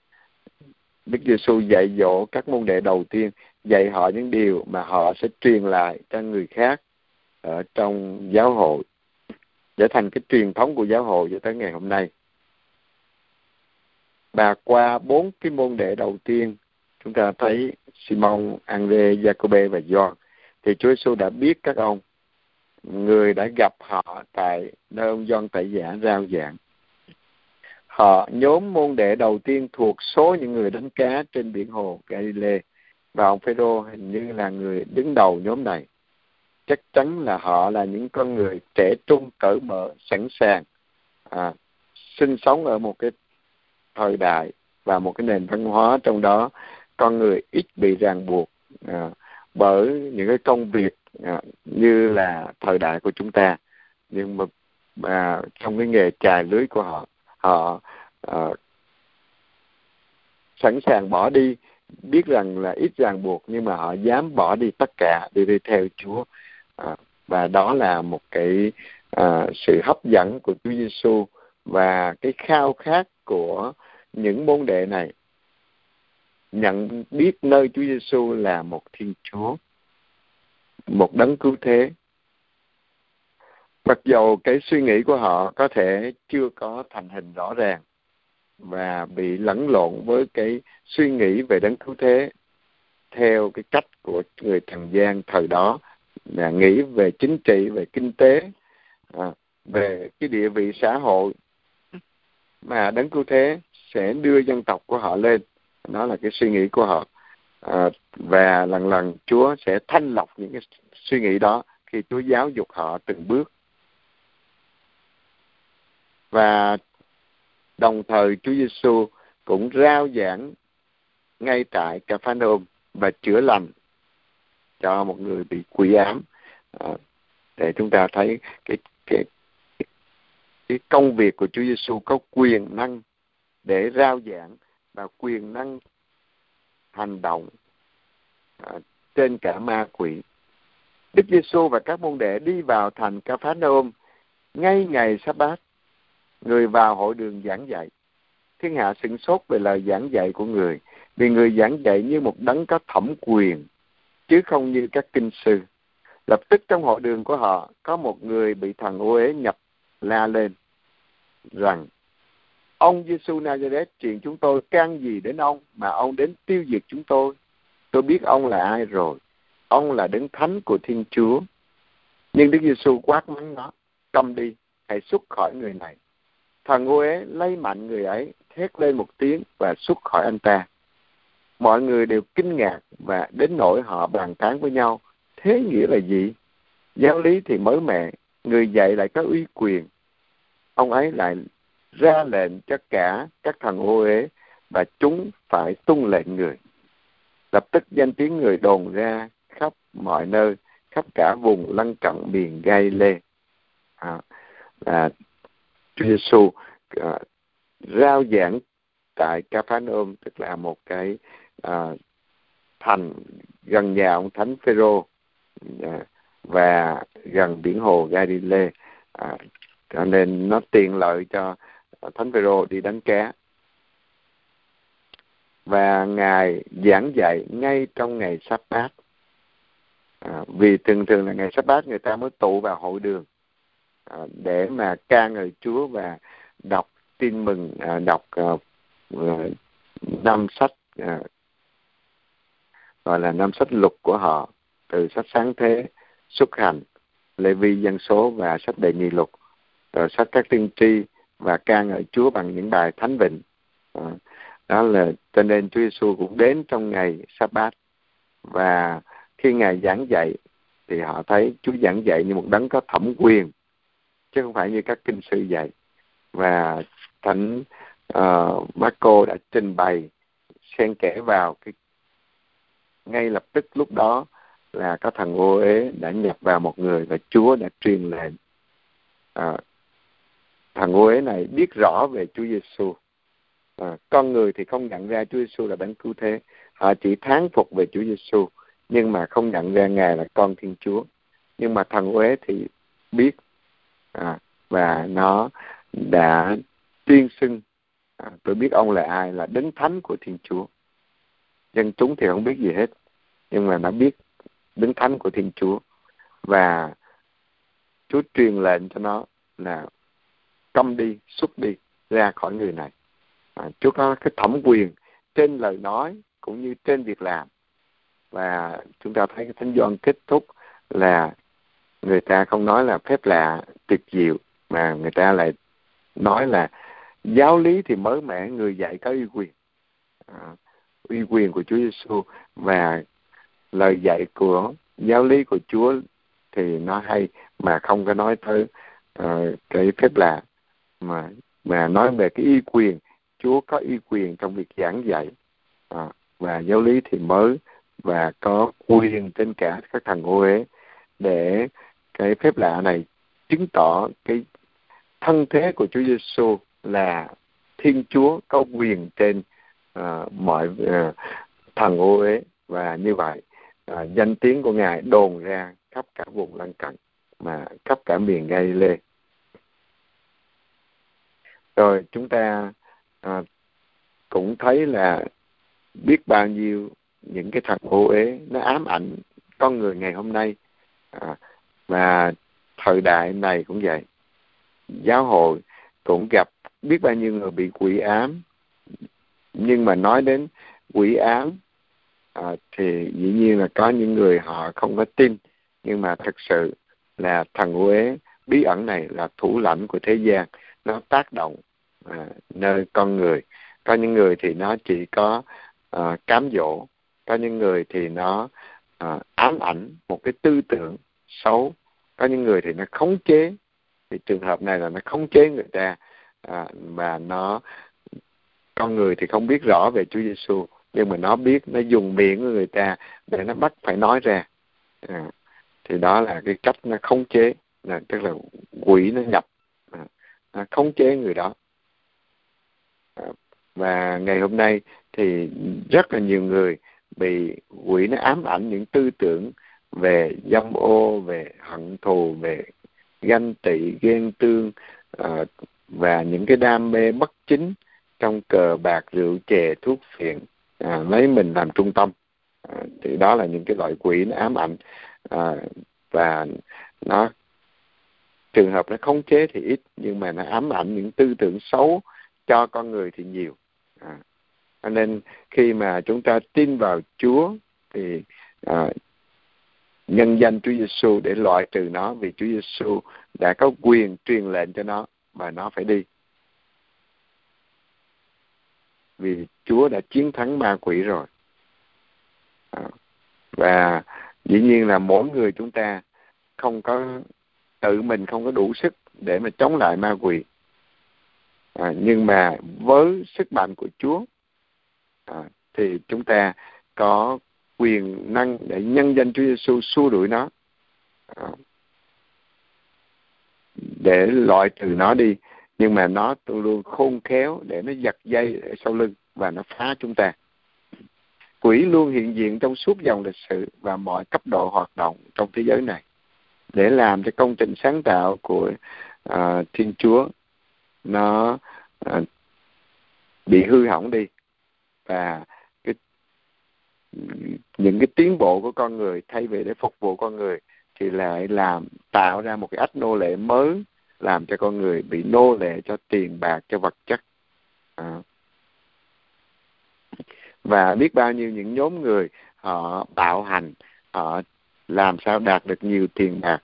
Đức Giêsu dạy dỗ các môn đệ đầu tiên dạy họ những điều mà họ sẽ truyền lại cho người khác ở trong giáo hội để thành cái truyền thống của giáo hội cho tới ngày hôm nay. Và qua bốn cái môn đệ đầu tiên chúng ta thấy Simon, Andre, Jacobe và John thì Chúa Giêsu đã biết các ông người đã gặp họ tại nơi ông John tại giả rao giảng. Họ nhóm môn đệ đầu tiên thuộc số những người đánh cá trên biển hồ Galilee và ông Phêrô hình như là người đứng đầu nhóm này. Chắc chắn là họ là những con người trẻ trung cởi mở sẵn sàng à, sinh sống ở một cái thời đại và một cái nền văn hóa trong đó. Con người ít bị ràng buộc à, bởi những cái công việc à, như là thời đại của chúng ta. Nhưng mà à, trong cái nghề chài lưới của họ họ à, sẵn sàng bỏ đi biết rằng là ít ràng buộc nhưng mà họ dám bỏ đi tất cả để đi theo Chúa. À, và đó là một cái à, sự hấp dẫn của Chúa Giêsu và cái khao khát của những môn đệ này. Nhận biết nơi Chúa Giêsu là một Thiên Chúa, một đấng cứu thế. Mặc dầu cái suy nghĩ của họ có thể chưa có thành hình rõ ràng và bị lẫn lộn với cái suy nghĩ về đấng cứu thế theo cái cách của người thần gian thời đó là nghĩ về chính trị về kinh tế à, về cái địa vị xã hội mà đấng cứu thế sẽ đưa dân tộc của họ lên đó là cái suy nghĩ của họ à, và lần lần Chúa sẽ thanh lọc những cái suy nghĩ đó khi Chúa giáo dục họ từng bước. Và đồng thời Chúa Giêsu cũng rao giảng ngay tại Capernaum và chữa lành cho một người bị quỷ ám. À, để chúng ta thấy cái cái cái công việc của Chúa Giêsu có quyền năng để rao giảng và quyền năng hành động à, trên cả ma quỷ. Đức Giêsu và các môn đệ đi vào thành Ca Phá Nôm ngay ngày sa bát người vào hội đường giảng dạy. Thiên hạ sửng sốt về lời giảng dạy của người vì người giảng dạy như một đấng có thẩm quyền chứ không như các kinh sư. Lập tức trong hội đường của họ có một người bị thần ô uế nhập la lên rằng ông Giêsu Nazareth chuyện chúng tôi can gì đến ông mà ông đến tiêu diệt chúng tôi? Tôi biết ông là ai rồi. Ông là đấng thánh của Thiên Chúa. Nhưng Đức Giêsu quát mắng nó, cầm đi, hãy xuất khỏi người này. Thằng ngu ế lấy mạnh người ấy, thét lên một tiếng và xuất khỏi anh ta. Mọi người đều kinh ngạc và đến nỗi họ bàn tán với nhau. Thế nghĩa là gì? Giáo lý thì mới mẹ người dạy lại có uy quyền. Ông ấy lại ra lệnh cho cả các thần ô uế và chúng phải tuân lệnh người. Lập tức danh tiếng người đồn ra khắp mọi nơi khắp cả vùng lân cận miền gai lê. À, là Chúa Giêsu à, rao giảng tại Capharnaum tức là một cái à, thành gần nhà ông thánh Phêrô à, và gần biển hồ Galilee à, cho nên nó tiện lợi cho Ờ, thánh Phêrô đi đánh cá. Và ngài giảng dạy ngay trong ngày sắp bát à, ờ, vì thường thường là ngày sắp bát người ta mới tụ vào hội đường à, để mà ca ngợi Chúa và đọc tin mừng à, đọc à, năm sách à, gọi là năm sách luật của họ từ sách sáng thế xuất hành lê vi dân số và sách đề nghị luật rồi sách các tiên tri và ca ngợi Chúa bằng những bài thánh vịnh. À, đó là cho nên Chúa Giêsu cũng đến trong ngày Sa-bát. Và khi ngài giảng dạy thì họ thấy Chúa giảng dạy như một đấng có thẩm quyền chứ không phải như các kinh sư dạy. Và thánh uh, Marco đã trình bày xen kẽ vào cái ngay lập tức lúc đó là có thằng ô ế đã nhập vào một người và Chúa đã truyền lệnh. À, thằng ô ế này biết rõ về Chúa Giêsu à, con người thì không nhận ra Chúa Giêsu là đấng cứu thế. Họ chỉ thán phục về Chúa Giêsu nhưng mà không nhận ra ngài là con Thiên Chúa. Nhưng mà thằng Uế thì biết à, và nó đã tuyên xưng à, tôi biết ông là ai là đấng thánh của Thiên Chúa. Dân chúng thì không biết gì hết nhưng mà nó biết đấng thánh của Thiên Chúa. Và Chúa truyền lệnh cho nó là câm đi xuất đi ra khỏi người này. À, Chúa có cái thẩm quyền trên lời nói cũng như trên việc làm. Và chúng ta thấy cái thánh doan kết thúc là người ta không nói là phép lạ tuyệt diệu mà người ta lại nói là giáo lý thì mới mẻ người dạy có uy quyền. À, uy quyền của Chúa Giêsu và lời dạy của giáo lý của Chúa thì nó hay mà không có nói tới uh, cái phép lạ mà mà nói về cái uy quyền Chúa có uy quyền trong việc giảng dạy. À, và giáo lý thì mới và có quyền trên cả các thằng ô uế để cái phép lạ này chứng tỏ cái thân thế của Chúa Giêsu là Thiên Chúa có quyền trên uh, mọi à, uh, thằng ô uế. Và như vậy uh, danh tiếng của ngài đồn ra khắp cả vùng lân cận mà khắp cả miền Galilee rồi chúng ta à, cũng thấy là biết bao nhiêu những cái thật ô uế nó ám ảnh con người ngày hôm nay. À, và thời đại này cũng vậy. Giáo hội cũng gặp biết bao nhiêu người bị quỷ ám. Nhưng mà nói đến quỷ ám à, thì dĩ nhiên là có những người họ không có tin. Nhưng mà thật sự là thần uế bí ẩn này là thủ lãnh của thế gian. Nó tác động à, nơi con người. Có những người thì nó chỉ có à, cám dỗ có những người thì nó à, ám ảnh một cái tư tưởng xấu có những người thì nó khống chế. Thì trường hợp này là nó khống chế người ta à, mà nó con người thì không biết rõ về Chúa Giêsu nhưng mà nó biết nó dùng miệng của người ta để nó bắt phải nói ra. À, thì đó là cái cách nó khống chế là tức là quỷ nó nhập à, nó khống chế người đó và ngày hôm nay thì rất là nhiều người bị quỷ nó ám ảnh những tư tưởng về dâm ô về hận thù về ganh tị ghen tương uh, và những cái đam mê bất chính trong cờ bạc rượu chè thuốc phiện à, lấy mình làm trung tâm. À, thì đó là những cái loại quỷ nó ám ảnh. À, và nó trường hợp nó khống chế thì ít nhưng mà nó ám ảnh những tư tưởng xấu cho con người thì nhiều. À, cho nên khi mà chúng ta tin vào Chúa thì à, nhân danh Chúa Giêsu để loại trừ nó vì Chúa Giêsu đã có quyền truyền lệnh cho nó và nó phải đi. Vì Chúa đã chiến thắng ma quỷ rồi. À, và dĩ nhiên là mỗi người chúng ta không có tự mình không có đủ sức để mà chống lại ma quỷ à, nhưng mà với sức mạnh của Chúa à, thì chúng ta có quyền năng để nhân danh Chúa Giêsu xua đuổi nó. À, để loại trừ nó đi nhưng mà nó luôn khôn khéo để nó giật dây ở sau lưng và nó phá chúng ta. Quỷ luôn hiện diện trong suốt dòng lịch sử và mọi cấp độ hoạt động trong thế giới này để làm cho công trình sáng tạo của uh, thiên chúa nó à, bị hư hỏng đi. Và cái những cái tiến bộ của con người thay vì để phục vụ con người thì lại làm tạo ra một cái ách nô lệ mới làm cho con người bị nô lệ cho tiền bạc cho vật chất. À. và biết bao nhiêu những nhóm người họ bạo hành họ làm sao đạt được nhiều tiền bạc.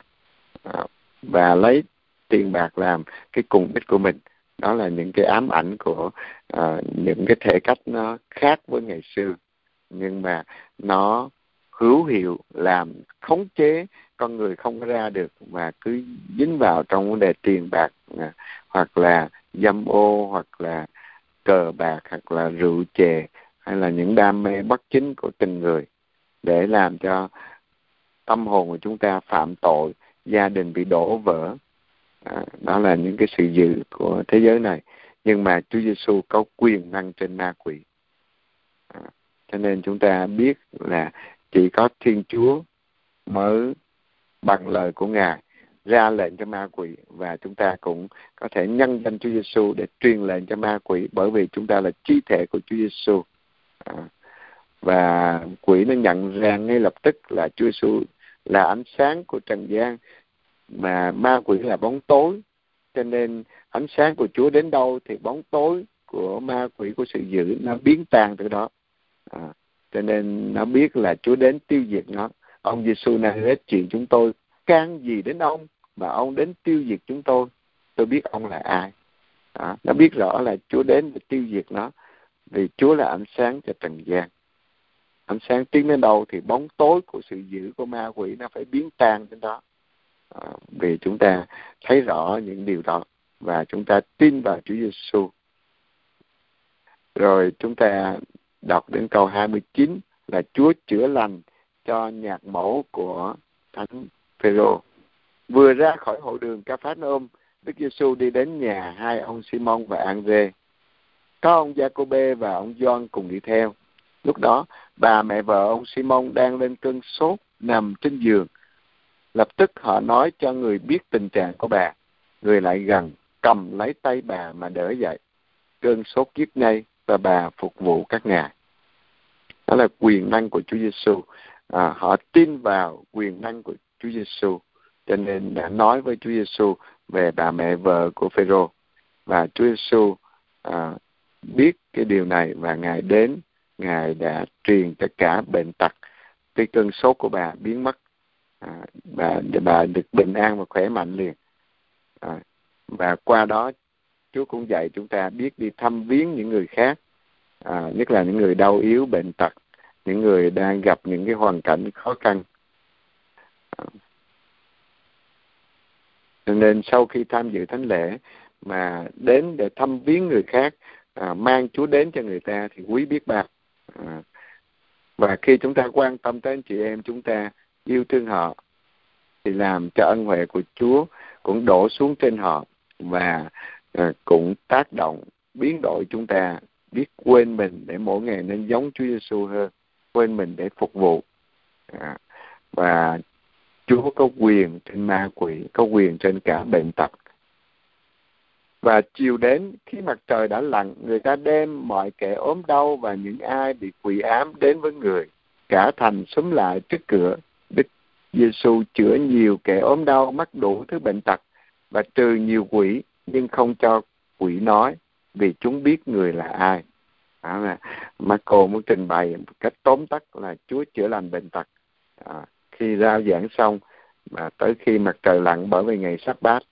À, và lấy tiền bạc làm cái cùng ích của mình. Đó là những cái ám ảnh của uh, những cái thể cách nó khác với ngày xưa. Nhưng mà nó hữu hiệu làm khống chế con người không ra được mà cứ dính vào trong vấn đề tiền bạc à, hoặc là dâm ô hoặc là cờ bạc hoặc là rượu chè hay là những đam mê bất chính của tình người để làm cho tâm hồn của chúng ta phạm tội gia đình bị đổ vỡ à, đó là những cái sự dự của thế giới này. Nhưng mà Chúa Giêsu có quyền năng trên ma quỷ. À, cho nên chúng ta biết là chỉ có Thiên Chúa mới bằng lời của Ngài ra lệnh cho ma quỷ và chúng ta cũng có thể nhân danh Chúa Giêsu để truyền lệnh cho ma quỷ bởi vì chúng ta là chi thể của Chúa Giêsu à, và quỷ nó nhận ra ngay lập tức là Chúa Giêsu là ánh sáng của trần gian mà ma quỷ là bóng tối. Cho nên ánh sáng của Chúa đến đâu thì bóng tối của ma quỷ của sự dữ nó biến tan từ đó. À, cho nên nó biết là Chúa đến tiêu diệt nó. Ông Giêsu này hết chuyện chúng tôi. Can gì đến ông mà ông đến tiêu diệt chúng tôi? Tôi biết ông là ai. À, nó biết rõ là Chúa đến để tiêu diệt nó. Vì Chúa là ánh sáng cho trần gian. Ánh sáng tiến đến đâu thì bóng tối của sự dữ của ma quỷ nó phải biến tan đến đó. Ờ, vì chúng ta thấy rõ những điều đó và chúng ta tin vào Chúa Giêsu rồi chúng ta đọc đến câu 29 là Chúa chữa lành cho nhạc mẫu của thánh Phêrô. Vừa ra khỏi hội đường Ca Phát Ôm, Đức Giêsu đi đến nhà hai ông Simon và Andre. Có ông Giacôbê và ông Gioan cùng đi theo. Lúc đó, bà mẹ vợ ông Simon đang lên cơn sốt nằm trên giường. Lập tức họ nói cho người biết tình trạng của bà. Người lại gần, cầm lấy tay bà mà đỡ dậy. Cơn sốt giết ngay và bà phục vụ các ngài. Đó là quyền năng của Chúa Giêsu. À, họ tin vào quyền năng của Chúa Giêsu, cho nên đã nói với Chúa Giêsu về bà mẹ vợ của Phêrô và Chúa Giêsu à, biết cái điều này và ngài đến ngài đã truyền tất cả bệnh tật cái cơn sốt của bà biến mất à, bà bà được bình an và khỏe mạnh liền. À, và qua đó Chúa cũng dạy chúng ta biết đi thăm viếng những người khác. À, nhất là những người đau yếu bệnh tật những người đang gặp những cái hoàn cảnh khó khăn. À, nên sau khi tham dự thánh lễ mà đến để thăm viếng người khác à, mang Chúa đến cho người ta thì quý biết bao. À, và khi chúng ta quan tâm tới anh chị em chúng ta yêu thương họ thì làm cho ân huệ của Chúa cũng đổ xuống trên họ và ờ, cũng tác động biến đổi chúng ta biết quên mình để mỗi ngày nên giống Chúa Giêsu hơn quên mình để phục vụ. À, và Chúa có quyền trên ma quỷ có quyền trên cả bệnh tật. Và chiều đến khi mặt trời đã lặn người ta đem mọi kẻ ốm đau và những ai bị quỷ ám đến với người cả thành xúm lại trước cửa đức giêsu chữa nhiều kẻ ốm đau mắc đủ thứ bệnh tật và trừ nhiều quỷ nhưng không cho quỷ nói vì chúng biết người là ai. Đó là Marco muốn trình bày một cách tóm tắt là Chúa chữa lành bệnh tật. À, khi giao giảng xong mà tới khi mặt trời lặn bởi vì ngày sắp bát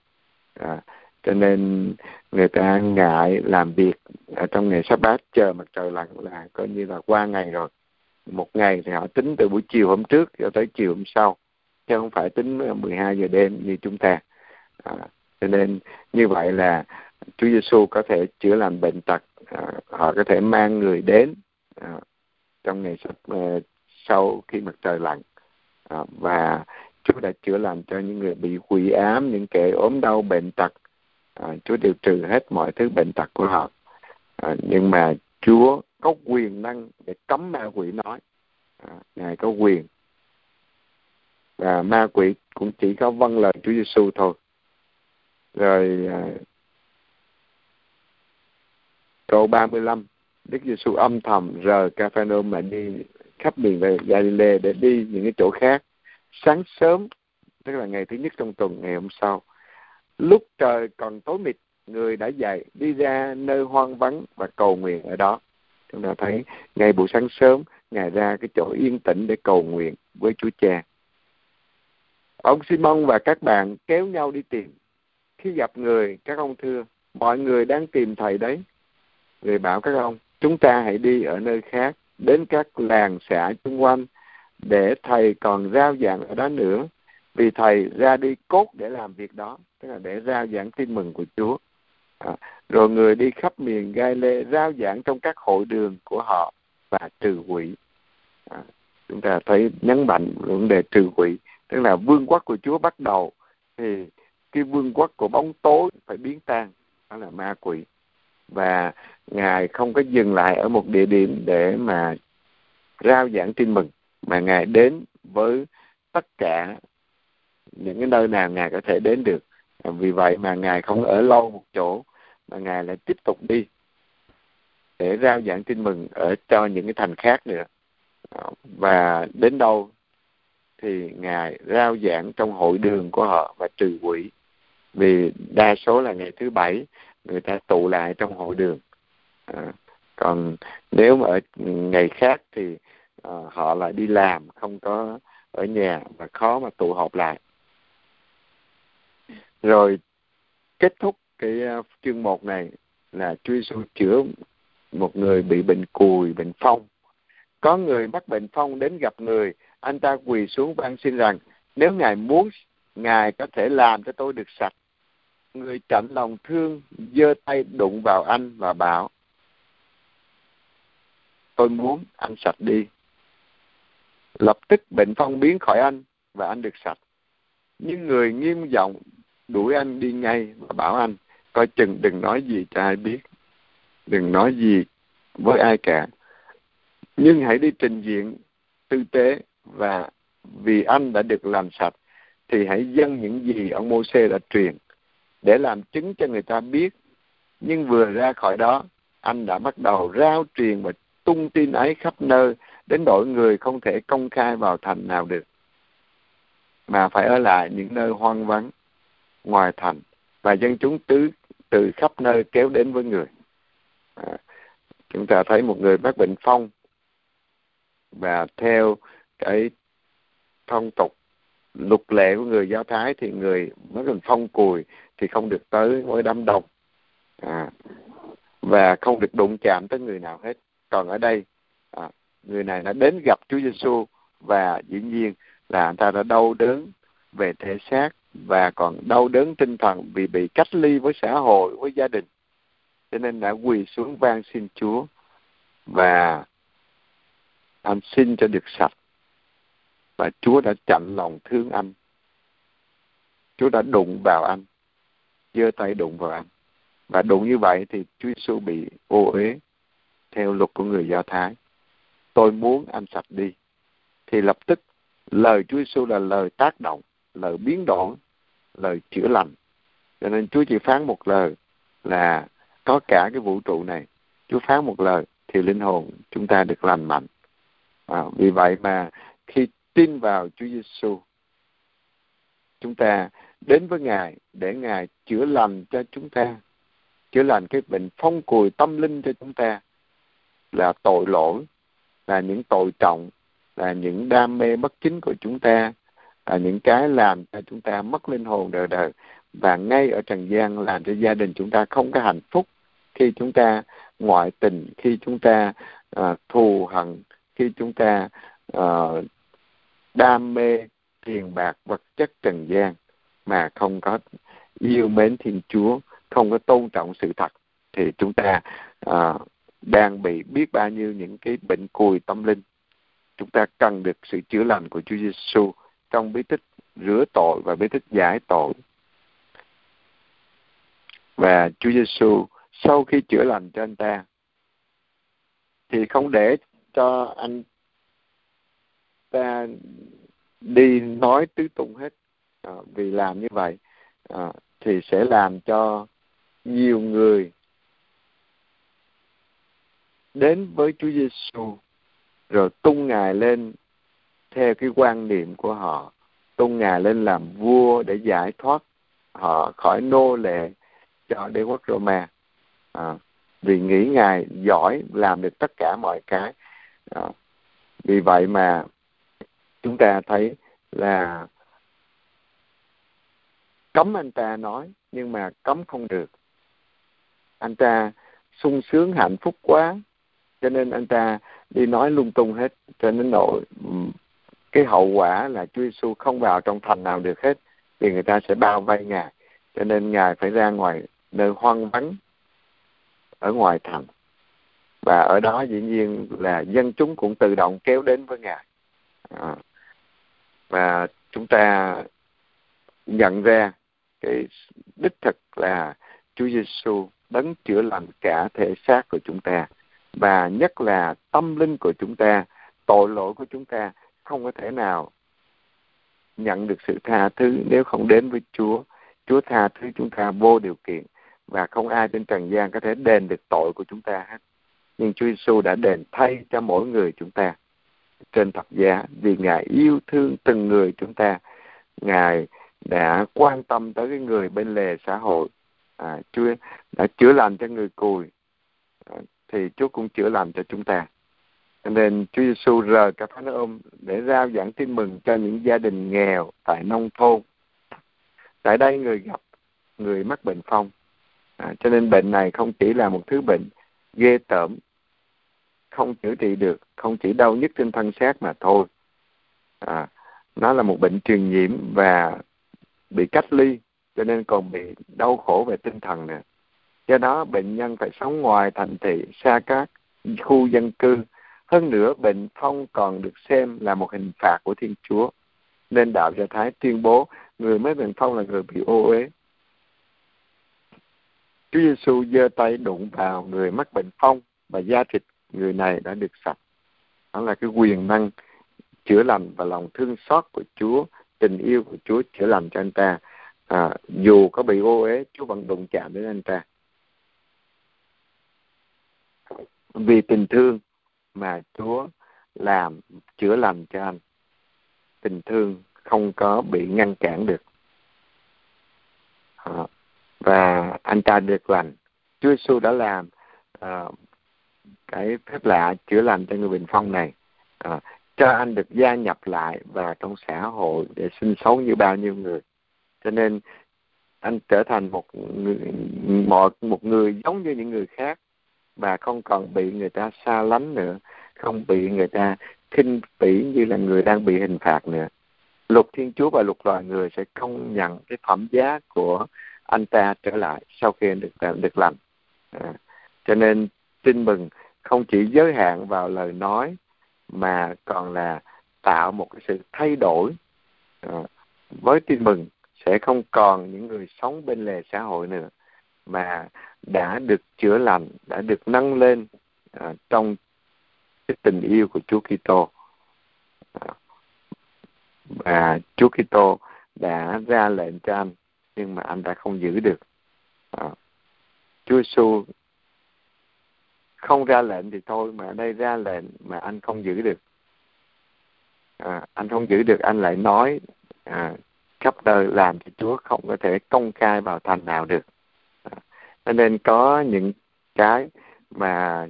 à, cho nên người ta ngại làm việc ở trong ngày sắp bát chờ mặt trời lặn là coi như là qua ngày rồi một ngày thì họ tính từ buổi chiều hôm trước cho tới chiều hôm sau chứ không phải tính ờ, 12 giờ đêm như chúng ta. À, cho nên như vậy là Chúa Giêsu có thể chữa lành bệnh tật à, họ có thể mang người đến à, trong ngày sắp à, sau khi mặt trời lặn. À, và Chúa đã chữa lành cho những người bị quỷ ám những kẻ ốm đau bệnh tật. À, Chúa điều trừ hết mọi thứ bệnh tật của họ. À, nhưng mà Chúa có quyền năng để cấm ma quỷ nói. À, ngài có quyền. Và ma quỷ cũng chỉ có vâng lời Chúa Giêsu thôi. Rồi à, câu 35 Đức Giêsu âm thầm rời Capernaum mà đi khắp miền về Galilee để đi những cái chỗ khác. Sáng sớm tức là ngày thứ nhất trong tuần ngày hôm sau lúc trời còn tối mịt người đã dậy đi ra nơi hoang vắng và cầu nguyện ở đó chúng ta thấy ngày buổi sáng sớm, ngài ra cái chỗ yên tĩnh để cầu nguyện với chúa cha. Ông simon và các bạn kéo nhau đi tìm. Khi gặp người, các ông thưa, mọi người đang tìm thầy đấy. Người bảo các ông, chúng ta hãy đi ở nơi khác, đến các làng xã xung quanh để thầy còn rao giảng ở đó nữa. Vì thầy ra đi cốt để làm việc đó, tức là để rao giảng tin mừng của Chúa à, rồi người đi khắp miền gai lê rao giảng trong các hội đường của họ và trừ quỷ. À, chúng ta thấy nhấn mạnh vấn đề trừ quỷ tức là vương quốc của Chúa bắt đầu thì cái vương quốc của bóng tối phải biến tan đó là ma quỷ. Và ngài không có dừng lại ở một địa điểm để mà rao giảng tin mừng mà ngài đến với tất cả những cái nơi nào ngài có thể đến được. À, vì vậy mà ngài không ở lâu một chỗ mà ngài lại tiếp tục đi để rao giảng tin mừng ở cho những cái thành khác nữa. Ờ, và đến đâu thì ngài rao giảng trong hội đường của họ và trừ quỷ vì đa số là ngày thứ bảy người ta tụ lại trong hội đường. À, còn nếu mà ở ngày khác thì à, họ lại đi làm không có ở nhà và khó mà tụ họp lại. Rồi kết thúc cái à, chương một này là Chúa Giêsu chữa một người bị bệnh cùi, bệnh phong. Có người mắc bệnh phong đến gặp người, anh ta quỳ xuống van xin rằng nếu Ngài muốn, Ngài có thể làm cho tôi được sạch. Người chậm lòng thương, giơ tay đụng vào anh và bảo, tôi muốn anh sạch đi. Lập tức bệnh phong biến khỏi anh và anh được sạch. Nhưng người nghiêm giọng đuổi anh đi ngay và bảo anh coi chừng đừng nói gì cho ai biết. Đừng nói gì với ai cả. Nhưng hãy đi trình diện tư tế và vì anh đã được làm sạch, thì hãy dâng những gì ông Môse đã truyền để làm chứng cho người ta biết. Nhưng vừa ra khỏi đó, anh đã bắt đầu rao truyền và tung tin ấy khắp nơi đến đổi người không thể công khai vào thành nào được. Mà phải ở lại những nơi hoang vắng, ngoài thành, và dân chúng tứ từ khắp nơi kéo đến với người. À, chúng ta thấy một người mắc bệnh phong và theo cái phong tục luật lệ của người do thái thì người mắc bệnh phong cùi thì không được tới với đám đông. À, và không được đụng chạm tới người nào hết. Còn ở đây à, người này đã đến gặp Chúa Giêsu và dĩ nhiên là anh ta đã đau đớn về thể xác và còn đau đớn tinh thần vì bị cách ly với xã hội, với gia đình. Cho nên đã quỳ xuống van xin Chúa và anh xin cho được sạch. Và Chúa đã chặn lòng thương anh. Chúa đã đụng vào anh, giơ tay đụng vào anh. Và đụng như vậy thì Chúa Giêsu bị ô uế theo luật của người Do Thái. Tôi muốn anh sạch đi. Thì lập tức lời Chúa Giêsu là lời tác động, lời biến đổi lời chữa lành. Cho nên Chúa chỉ phán một lời là có cả cái vũ trụ này. Chúa phán một lời thì linh hồn chúng ta được lành mạnh. À, vì vậy mà khi tin vào Chúa Giêsu chúng ta đến với Ngài để Ngài chữa lành cho chúng ta chữa lành cái bệnh phong cùi tâm linh cho chúng ta là tội lỗi là những tội trọng là những đam mê bất chính của chúng ta à, những cái làm cho chúng ta mất linh hồn đời đời. Và ngay ở trần gian làm cho gia đình chúng ta không có hạnh phúc. Khi chúng ta ngoại tình khi chúng ta à, thù hận khi chúng ta à, đam mê tiền bạc vật chất trần gian mà không có yêu mến thiên chúa không có tôn trọng sự thật thì chúng ta à, đang bị biết bao nhiêu những cái bệnh cùi tâm linh. Chúng ta cần được sự chữa lành của Chúa Giêsu trong bí tích rửa tội và bí tích giải tội. Và Chúa Giêsu sau khi chữa lành cho anh ta thì không để cho anh ta đi nói tứ tung hết à, vì làm như vậy à, thì sẽ làm cho nhiều người đến với Chúa Giêsu rồi tung ngài lên theo cái quan niệm của họ. Tôn ngài lên làm vua để giải thoát họ khỏi nô lệ cho đế quốc Roma. À, vì nghĩ ngài giỏi làm được tất cả mọi cái. À, vì vậy mà chúng ta thấy là cấm anh ta nói nhưng mà cấm không được. Anh ta sung sướng hạnh phúc quá cho nên anh ta đi nói lung tung hết cho nên nội cái hậu quả là Chúa Giêsu không vào trong thành nào được hết vì người ta sẽ bao vây ngài. Cho nên ngài phải ra ngoài nơi hoang vắng ở ngoài thành. Và ở đó dĩ nhiên là dân chúng cũng tự động kéo đến với ngài. À, và chúng ta nhận ra cái đích thực là Chúa Giêsu đấng chữa lành cả thể xác của chúng ta và nhất là tâm linh của chúng ta tội lỗi của chúng ta không có thể nào nhận được sự tha thứ nếu không đến với Chúa. Chúa tha thứ chúng ta vô điều kiện và không ai trên trần gian có thể đền được tội của chúng ta hết. Nhưng Chúa Giêsu đã đền thay cho mỗi người chúng ta trên thập giá vì Ngài yêu thương từng người chúng ta. Ngài đã quan tâm tới cái người bên lề xã hội. À, Chúa đã chữa lành cho người cùi à, thì Chúa cũng chữa lành cho chúng ta. Cho nên Chúa Giêsu rời cả phán ôm để rao giảng tin mừng cho những gia đình nghèo tại nông thôn. Tại đây người gặp người mắc bệnh phong. À, cho nên bệnh này không chỉ là một thứ bệnh ghê tởm, không chữa trị được, không chỉ đau nhức trên thân xác mà thôi. À, nó là một bệnh truyền nhiễm và bị cách ly, cho nên còn bị đau khổ về tinh thần nữa. Do đó bệnh nhân phải sống ngoài thành thị, xa các khu dân cư hơn nữa, bệnh phong còn được xem là một hình phạt của Thiên Chúa. Nên đạo Do Thái tuyên bố người mới bệnh phong là người bị ô uế. Chúa Giêsu giơ tay đụng vào người mắc bệnh phong và da thịt người này đã được sạch. Đó là cái quyền năng chữa lành và lòng thương xót của Chúa, tình yêu của Chúa chữa lành cho anh ta. À, dù có bị ô uế, Chúa vẫn đụng chạm đến anh ta. Vì tình thương mà Chúa làm chữa lành cho anh. Tình thương không có bị ngăn cản được. À, và anh ta được lành. Chúa Giêsu đã làm à, cái phép lạ chữa lành cho người bình phong này. À, cho anh được gia nhập lại vào trong xã hội để sinh sống như bao nhiêu người. Cho nên anh trở thành một người, một, một người giống như những người khác và không còn bị người ta xa lánh nữa không bị người ta khinh bỉ như là người đang bị hình phạt nữa. Luật thiên chúa và luật loài người sẽ công nhận cái phẩm giá của anh ta trở lại sau khi được được lành. À, cho nên tin mừng không chỉ giới hạn vào lời nói mà còn là tạo một cái sự thay đổi. À, với tin mừng sẽ không còn những người sống bên lề xã hội nữa mà đã được chữa lành đã được nâng lên à, trong cái tình yêu của Chúa Kitô. À, và Chúa Kitô đã ra lệnh cho anh nhưng mà anh đã không giữ được. À, Chúa Giêsu không ra lệnh thì thôi mà ở đây ra lệnh mà anh không giữ được. À, anh không giữ được anh lại nói à, khắp đời làm thì Chúa không có thể công khai vào thành nào được cho nên có những cái mà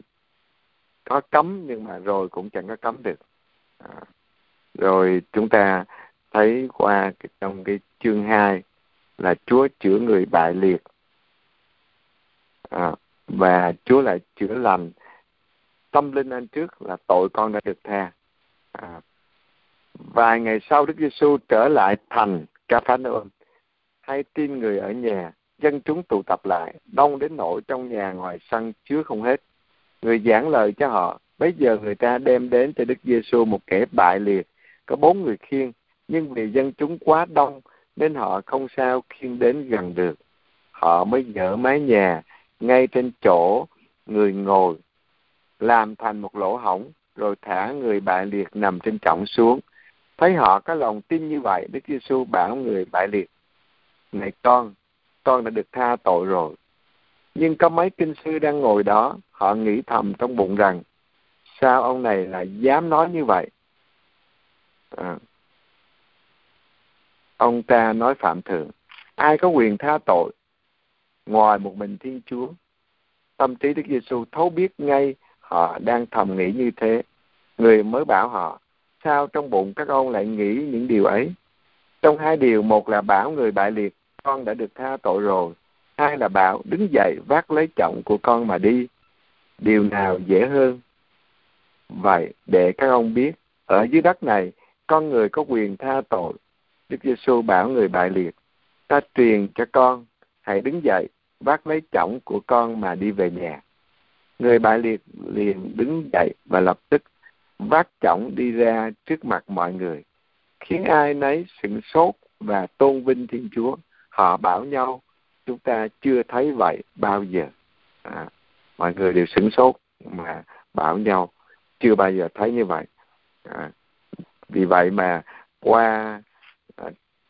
có cấm nhưng mà rồi cũng chẳng có cấm được. À, rồi chúng ta thấy qua trong cái chương 2 là Chúa chữa người bại liệt. À, và Chúa lại chữa lành. Tâm linh anh trước là tội con đã được tha. À, vài ngày sau Đức Giêsu trở lại thành Ca Phán ôn hay tin người ở nhà dân chúng tụ tập lại, đông đến nỗi trong nhà ngoài sân chứa không hết. Người giảng lời cho họ bây giờ người ta đem đến cho đức giêsu một kẻ bại liệt, có bốn người khiêng, nhưng vì dân chúng quá đông nên họ không sao khiêng đến gần được. Họ mới dỡ mái nhà ngay trên chỗ người ngồi, làm thành một lỗ hổng, rồi thả người bại liệt nằm trên trọng xuống. Thấy họ có lòng tin như vậy, đức giêsu bảo người bại liệt, này con con đã được tha tội rồi. Nhưng có mấy kinh sư đang ngồi đó họ nghĩ thầm trong bụng rằng sao ông này lại dám nói như vậy? À, ông ta nói phạm thượng ai có quyền tha tội? Ngoài một mình thiên chúa tâm trí đức giêsu thấu biết ngay họ đang thầm nghĩ như thế. Người mới bảo họ sao trong bụng các ông lại nghĩ những điều ấy? Trong hai điều một là bảo người bại liệt con đã được tha tội rồi. Hai là bảo đứng dậy vác lấy trọng của con mà đi. Điều nào dễ hơn? Vậy để các ông biết, ở dưới đất này, con người có quyền tha tội. Đức giêsu bảo người bại liệt, ta truyền cho con, hãy đứng dậy vác lấy trọng của con mà đi về nhà. Người bại liệt liền đứng dậy và lập tức vác trọng đi ra trước mặt mọi người, khiến ai nấy sửng sốt và tôn vinh thiên chúa họ bảo nhau chúng ta chưa thấy vậy bao giờ. À, mọi người đều sửng sốt mà bảo nhau chưa bao giờ thấy như vậy. À, vì vậy mà qua à,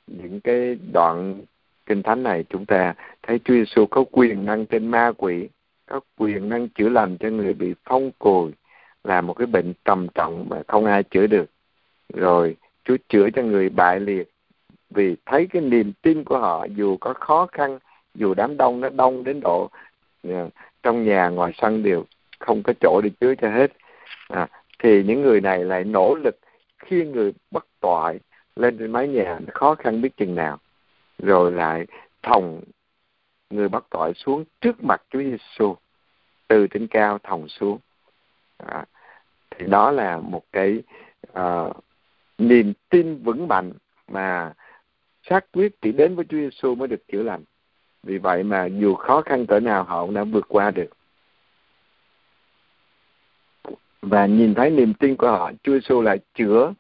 những cái đoạn kinh thánh này chúng ta thấy Chúa Giêsu có quyền năng trên ma quỷ có quyền năng chữa lành cho người bị phong cùi là một cái bệnh trầm trọng mà không ai chữa được. Rồi Chúa chữa cho người bại liệt vì thấy cái niềm tin của họ dù có khó khăn dù đám đông nó đông đến độ à, trong nhà ngoài sân đều không có chỗ để chứa cho hết. À, thì những người này lại nỗ lực khi người bất toại lên trên mái nhà khó khăn biết chừng nào. Rồi lại thòng người bắt tội xuống trước mặt Chúa Giêsu từ trên cao thòng xuống. À, thì đó là một cái uh, niềm tin vững mạnh mà xác quyết chỉ đến với Chúa Giêsu mới được chữa lành. Vì vậy mà dù khó khăn cỡ nào họ cũng đã vượt qua được. Và nhìn thấy niềm tin của họ Chúa Giêsu lại chữa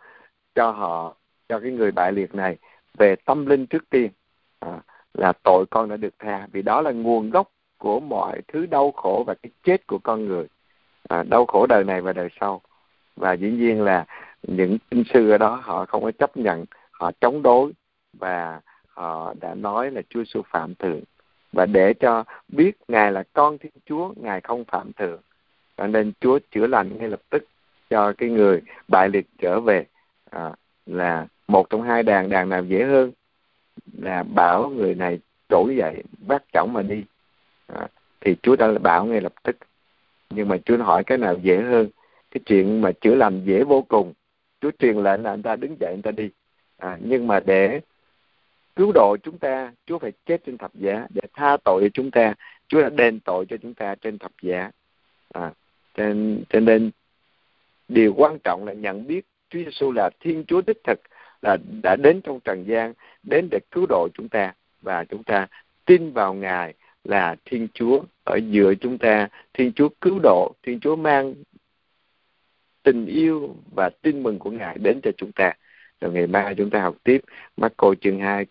cho họ cho cái người bại liệt này về tâm linh trước tiên. À, là tội con đã được tha vì đó là nguồn gốc của mọi thứ đau khổ và cái chết của con người. À, đau khổ đời này và đời sau. Và dĩ nhiên là những kinh sư ở đó họ không có chấp nhận họ chống đối và họ đã nói là Chúa Giêsu phạm thượng. Và để cho biết ngài là con Thiên Chúa ngài không phạm thượng. Cho nên Chúa chữa lành ngay lập tức cho cái người bại liệt trở về à, là một trong hai đàn đàn nào dễ hơn là bảo người này trỗi dậy bắt chổng mà đi. À, thì Chúa đã bảo ngay lập tức. Nhưng mà Chúa hỏi cái nào dễ hơn cái chuyện mà chữa lành dễ vô cùng. Chúa truyền lệnh là anh ta đứng dậy anh ta đi. À, nhưng mà để cứu độ chúng ta Chúa phải chết trên thập giá để tha tội cho chúng ta. Chúa đã đền tội cho chúng ta trên thập giá. À, cho, cho nên điều quan trọng là nhận biết Chúa Giêsu là Thiên Chúa đích thực là đã đến trong trần gian đến để cứu độ chúng ta và chúng ta tin vào Ngài là Thiên Chúa ở giữa chúng ta, Thiên Chúa cứu độ, Thiên Chúa mang tình yêu và tin mừng của Ngài đến cho chúng ta. Rồi ngày mai chúng ta học tiếp Marco chương 2